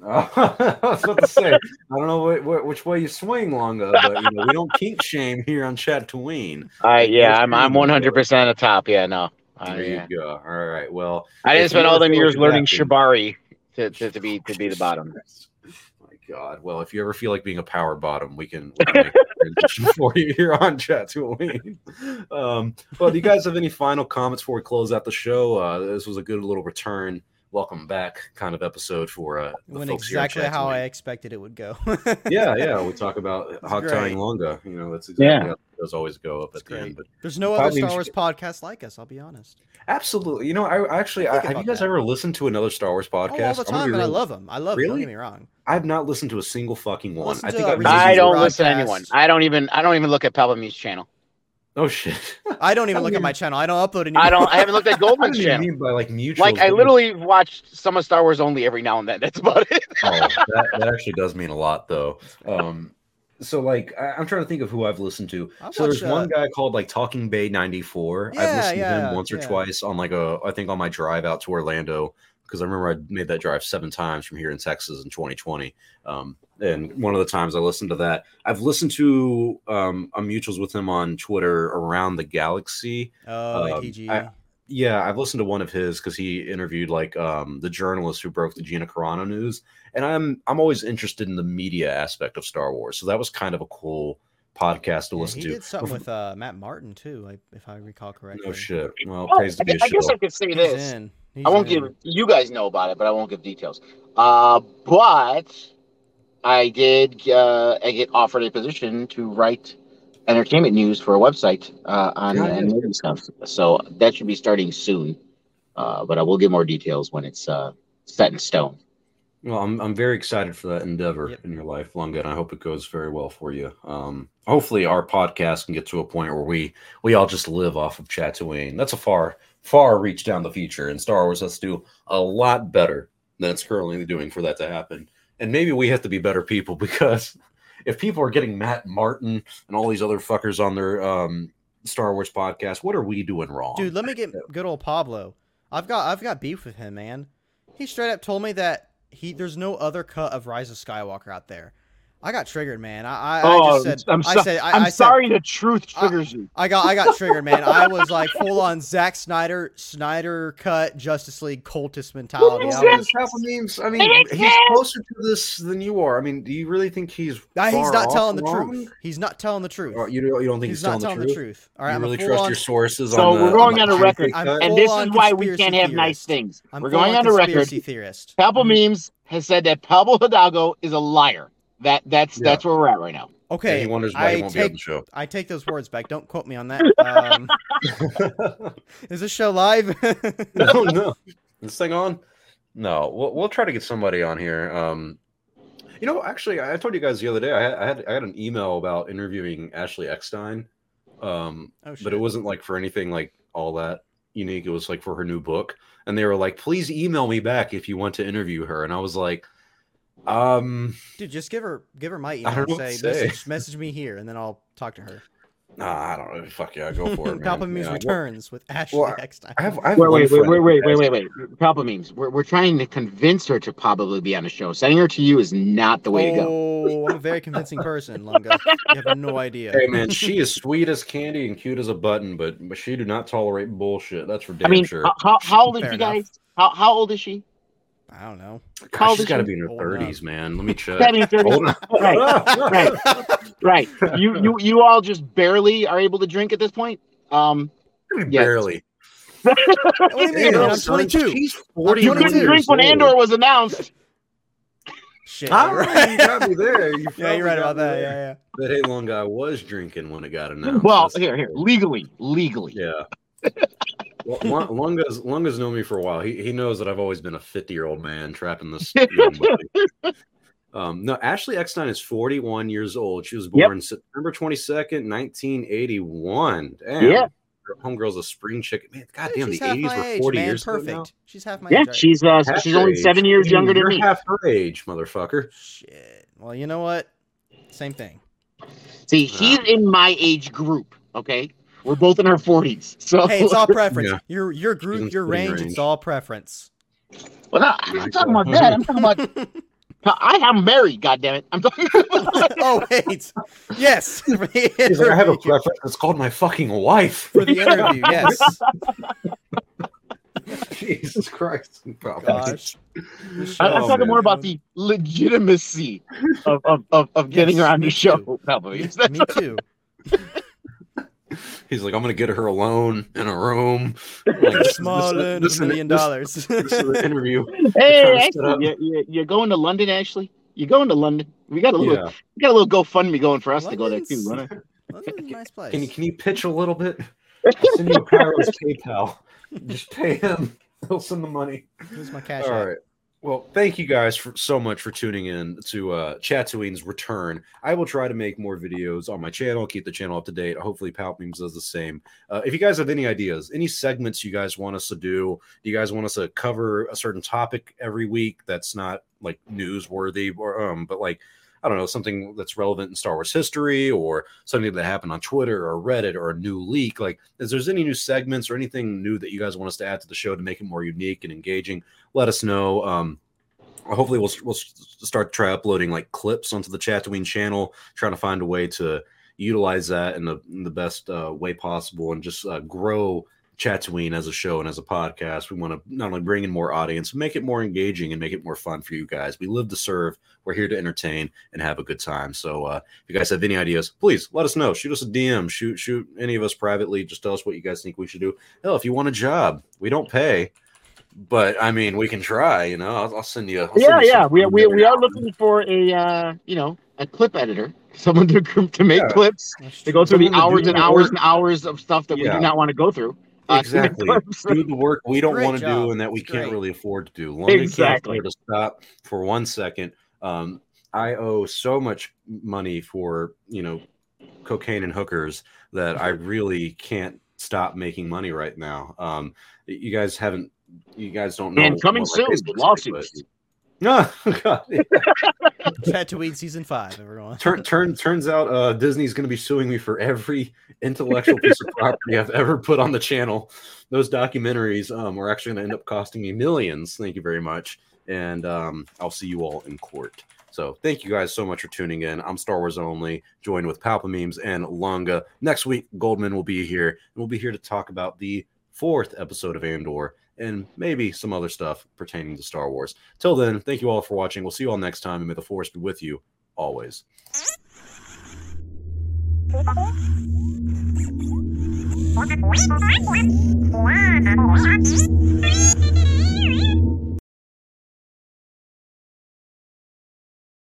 I was about to say, I don't know wh- wh- which way you swing, Lunga, but you know, we don't kink shame here on Tatooine. I yeah, I'm I'm 100 good. percent a top. Yeah, no. Uh, There yeah. you go. All right. Well, I didn't spend all ever them years learning that, Shibari to, to, to be to be the bottom. My God. Well, if you ever feel like being a power bottom, we can, we can make a transition for you here on Chat Tatooine. Um, well, do you guys have any final comments before we close out the show? Uh, this was a good little return welcome back kind of episode for uh, the Went folks here at exactly how I expected it would go. Yeah, yeah. We talk about hog great. tying Lunga. You know, that's exactly Yeah. how those always go up It's at the end. But There's no other Star should- Wars podcast like us. I'll be honest. absolutely, you know, I I actually, I, have you guys that. ever listened to another Star Wars podcast? Oh, all the I'm gonna time, be and I love them. I love them. Don't Really? get me wrong. I've not listened to a single fucking one. Listen I to, think uh, I've I don't broadcast. listen to anyone. I don't even. I don't even look at Palpamuse's channel. Oh shit! I don't even I look at my channel. I don't upload anymore. I don't. I haven't looked at What Goldman's do you channel. mean by like mutuals? Like I What do you- literally watched some of Star Wars only every now and then. That's about it. Oh, that, that actually does mean a lot, though. Um, so like I, I'm trying to think of who I've listened to. I've so there's watched, one uh, guy called like Talking Bay 94. I've Yeah, listened to him once or yeah. twice on like a I think on my drive out to Orlando because I remember I made that drive seven times from here in Texas in 2020. Um, and one of the times I listened to that, I've listened to um, a mutuals with him on Twitter around the galaxy. Oh, Um, I- Yeah, I've listened to one of his because he interviewed like um, the journalist who broke the Gina Carano news, and I'm I'm always interested in the media aspect of Star Wars, so that was kind of a cool podcast to Yeah, listen he to. did something with uh, Matt Martin too, if I recall correctly. no shit. Well, it Oh, pays to be a I guess. I could say this. in. He's I won't in. give you guys know about it, but I won't give details. Uh, but I did uh, I get offered a position to write entertainment news for a website uh, on Yeah, yeah. and movie stuff. So that should be starting soon. Uh, but I will give more details when it's uh, set in stone. Well, I'm I'm very excited for that endeavor Yep. in your life, Lunga, and I hope it goes very well for you. Um, hopefully, our podcast can get to a point where we we all just live off of Tatooine. That's a far far reach down the future, and Star Wars has to do a lot better than it's currently doing for that to happen. And maybe we have to be better people because if people are getting Matt Martin and all these other fuckers on their um, Star Wars podcast, what are we doing wrong? Dude, let me get good old Pablo. I've got I've got beef with him, man. He straight up told me that he there's no other cut of Rise of Skywalker out there. I got triggered, man. I, I, I just oh, said Oh, I'm, I said I, I'm I said, sorry the truth I- triggers you. I got I got triggered, man. I was like full on Zack Snyder Snyder cut Justice League cultist mentality. I was, Half memes. I mean, he's closer to this than you are. I mean, do you really think he's? Nah, he's not off telling the wrong? truth. He's not telling the truth. Or you don't, you don't think He's, he's, not telling, telling the truth. All right, you I'm really full trust on, your sources? So on the, we're going on on a record, pancake I'm cut? and this is why we can't have nice things. We're going on on a record. conspiracy theorist. Pablo mm-hmm. Memes has said that Pablo Hidalgo is a liar. That that's Yeah. that's where we're at right now. Yeah, Okay, he wonders why I he won't be on take the show. I take those words back. Don't quote me on that. Um, is this show live? no, no. This thing on? No, we'll, we'll try to get somebody on here. Um, you know, actually, I told you guys the other day. I had, I had I had an email about interviewing Ashley Eckstein, um, oh but it wasn't like for anything like all that unique. It was like for her new book, and they were like, "Please email me back if you want to interview her." And I was like, "Um, Dude, just give her give her my I email. don't and Say, say. message, message me here, and then I'll talk to her. nah, I don't know. Fuck yeah, go for it, man." Palpamuse Yeah, well, returns with Ashley well, Eckstein. I have, I have Wait, one wait, wait, friend wait, wait, wait, wait, wait. Pablo Memes. We're, we're trying to convince her to probably be on the show. Sending her to you is not the way to go. Oh, I'm a very convincing person, Lunga. You have no idea. Hey man, she is sweet as candy and cute as a button, but but she do not tolerate bullshit. That's for damn I mean, sure. how- how, how old is Fair she, enough. guys? How, how old is she? I don't know. how Gosh, old she's got to be in her thirties, man. Let me check. Gotta be in 30s. Hold on. Right, right. You, you, you all just barely are able to drink at this point. Um, Yes. Barely. What do you mean? Damn. I'm 22. She's forty. you I'm 22 couldn't drink when Andor was announced. Shit. Ah, you're you right. got me there. You yeah, you're right about that. there. Yeah, yeah. But hey, long guy was drinking when it got announced. Well, That's- here, here, legally, legally. Yeah. Well, Lung- Lunga's Lunga's known me for a while. He he knows that I've always been a fifty year old man trapping this. young body. um, no, Ashley Eckstein is forty one years old. She was Yep. born September twenty second, nineteen eighty one. Damn. Yeah. Homegirl's a spring chicken. Man, goddamn, the eighties my were age, forty man. years ago now. Perfect. She's half my Yeah, age. right? she's uh, Half she's only age. seven years You're younger than me. half her age, motherfucker. Shit. Well, you know what? Same thing. See, she's in my age group. Okay, we're both in our forties. So, Hey, it's all preference. Yeah. Your your group, your range, range. It's all preference. well, no, I'm not talking about that. I'm talking about I am married. God damn it! I'm talking. oh wait, yes. He's like, I have a preference. It's called my fucking wife. for the interview. Yes. Jesus Christ. Gosh. This I, show- I'm Oh, talking man. more about the legitimacy of of, of, of getting Yes, her on the show. too. Probably. Me, me too. He's like, I'm gonna get her alone in a room. Like, this- Small this- end this- a million this- dollars. This is the interview. Hey, trying to set up- Ashley, you, you, you're going to London, Ashley? You're going to London? We got a little, Yeah. we got a little GoFundMe going for us to go there too. London's- London's a nice place. Can you can you pitch a little bit? I'll send you Pyro's PayPal. Just pay him. He'll send the money. Here's my cash. All app. right. Well, thank you guys for so much for tuning in to uh Chatooine's return. I will try to make more videos on my channel, keep the channel up to date. Hopefully, Palp Memes does the same. Uh, if you guys have any ideas, any segments you guys want us to do, do you guys want us to cover a certain topic every week that's not like newsworthy or um, but like I don't know, something that's relevant in Star Wars history or something that happened on Twitter or Reddit or a new leak. Like, if there's any new segments or anything new that you guys want us to add to the show to make it more unique and engaging, let us know. Um, hopefully, we'll we'll start try uploading like clips onto the Chatooine channel, trying to find a way to utilize that in the in the best uh, way possible and just uh, grow Chatooine as a show and as a podcast. We want to not only bring in more audience, make it more engaging and make it more fun for you guys. We live to serve. We're here to entertain and have a good time. So uh, if you guys have any ideas, please let us know. Shoot us a DM. Shoot shoot any of us privately. Just tell us what you guys think we should do. Hell, if you want a job, we don't pay, but I mean we can try. You know, I'll, I'll send you. I'll send yeah, you yeah. We, we, we are looking for a, uh, you know, a clip editor, someone to, to make Yeah. clips, to go through the Someone to hours and hours work. and hours of stuff that we do not want to go through. Exactly do the work we don't Great want to job. do and that we It's can't really afford to do. London Exactly. can't afford to stop for one second. Um, I owe so much money for you know cocaine and hookers that I really can't stop making money right now. Um, you guys haven't, you guys don't know. And coming soon, lawsuits. like, No, God. Tatooine season five, everyone. turn, turn, turns out uh, Disney's going to be suing me for every intellectual piece of property I've ever put on the channel. Those documentaries um, are actually going to end up costing me millions. Thank you very much. And um, I'll see you all in court. So thank you guys so much for tuning in. I'm Star Wars Only, joined with Palpa Memes and Lunga. Next week, Goldman will be here, and we'll be here to talk about the fourth episode of Andor and maybe some other stuff pertaining to Star Wars. Till then, thank you all for watching. We'll see you all next time, and may the Force be with you always.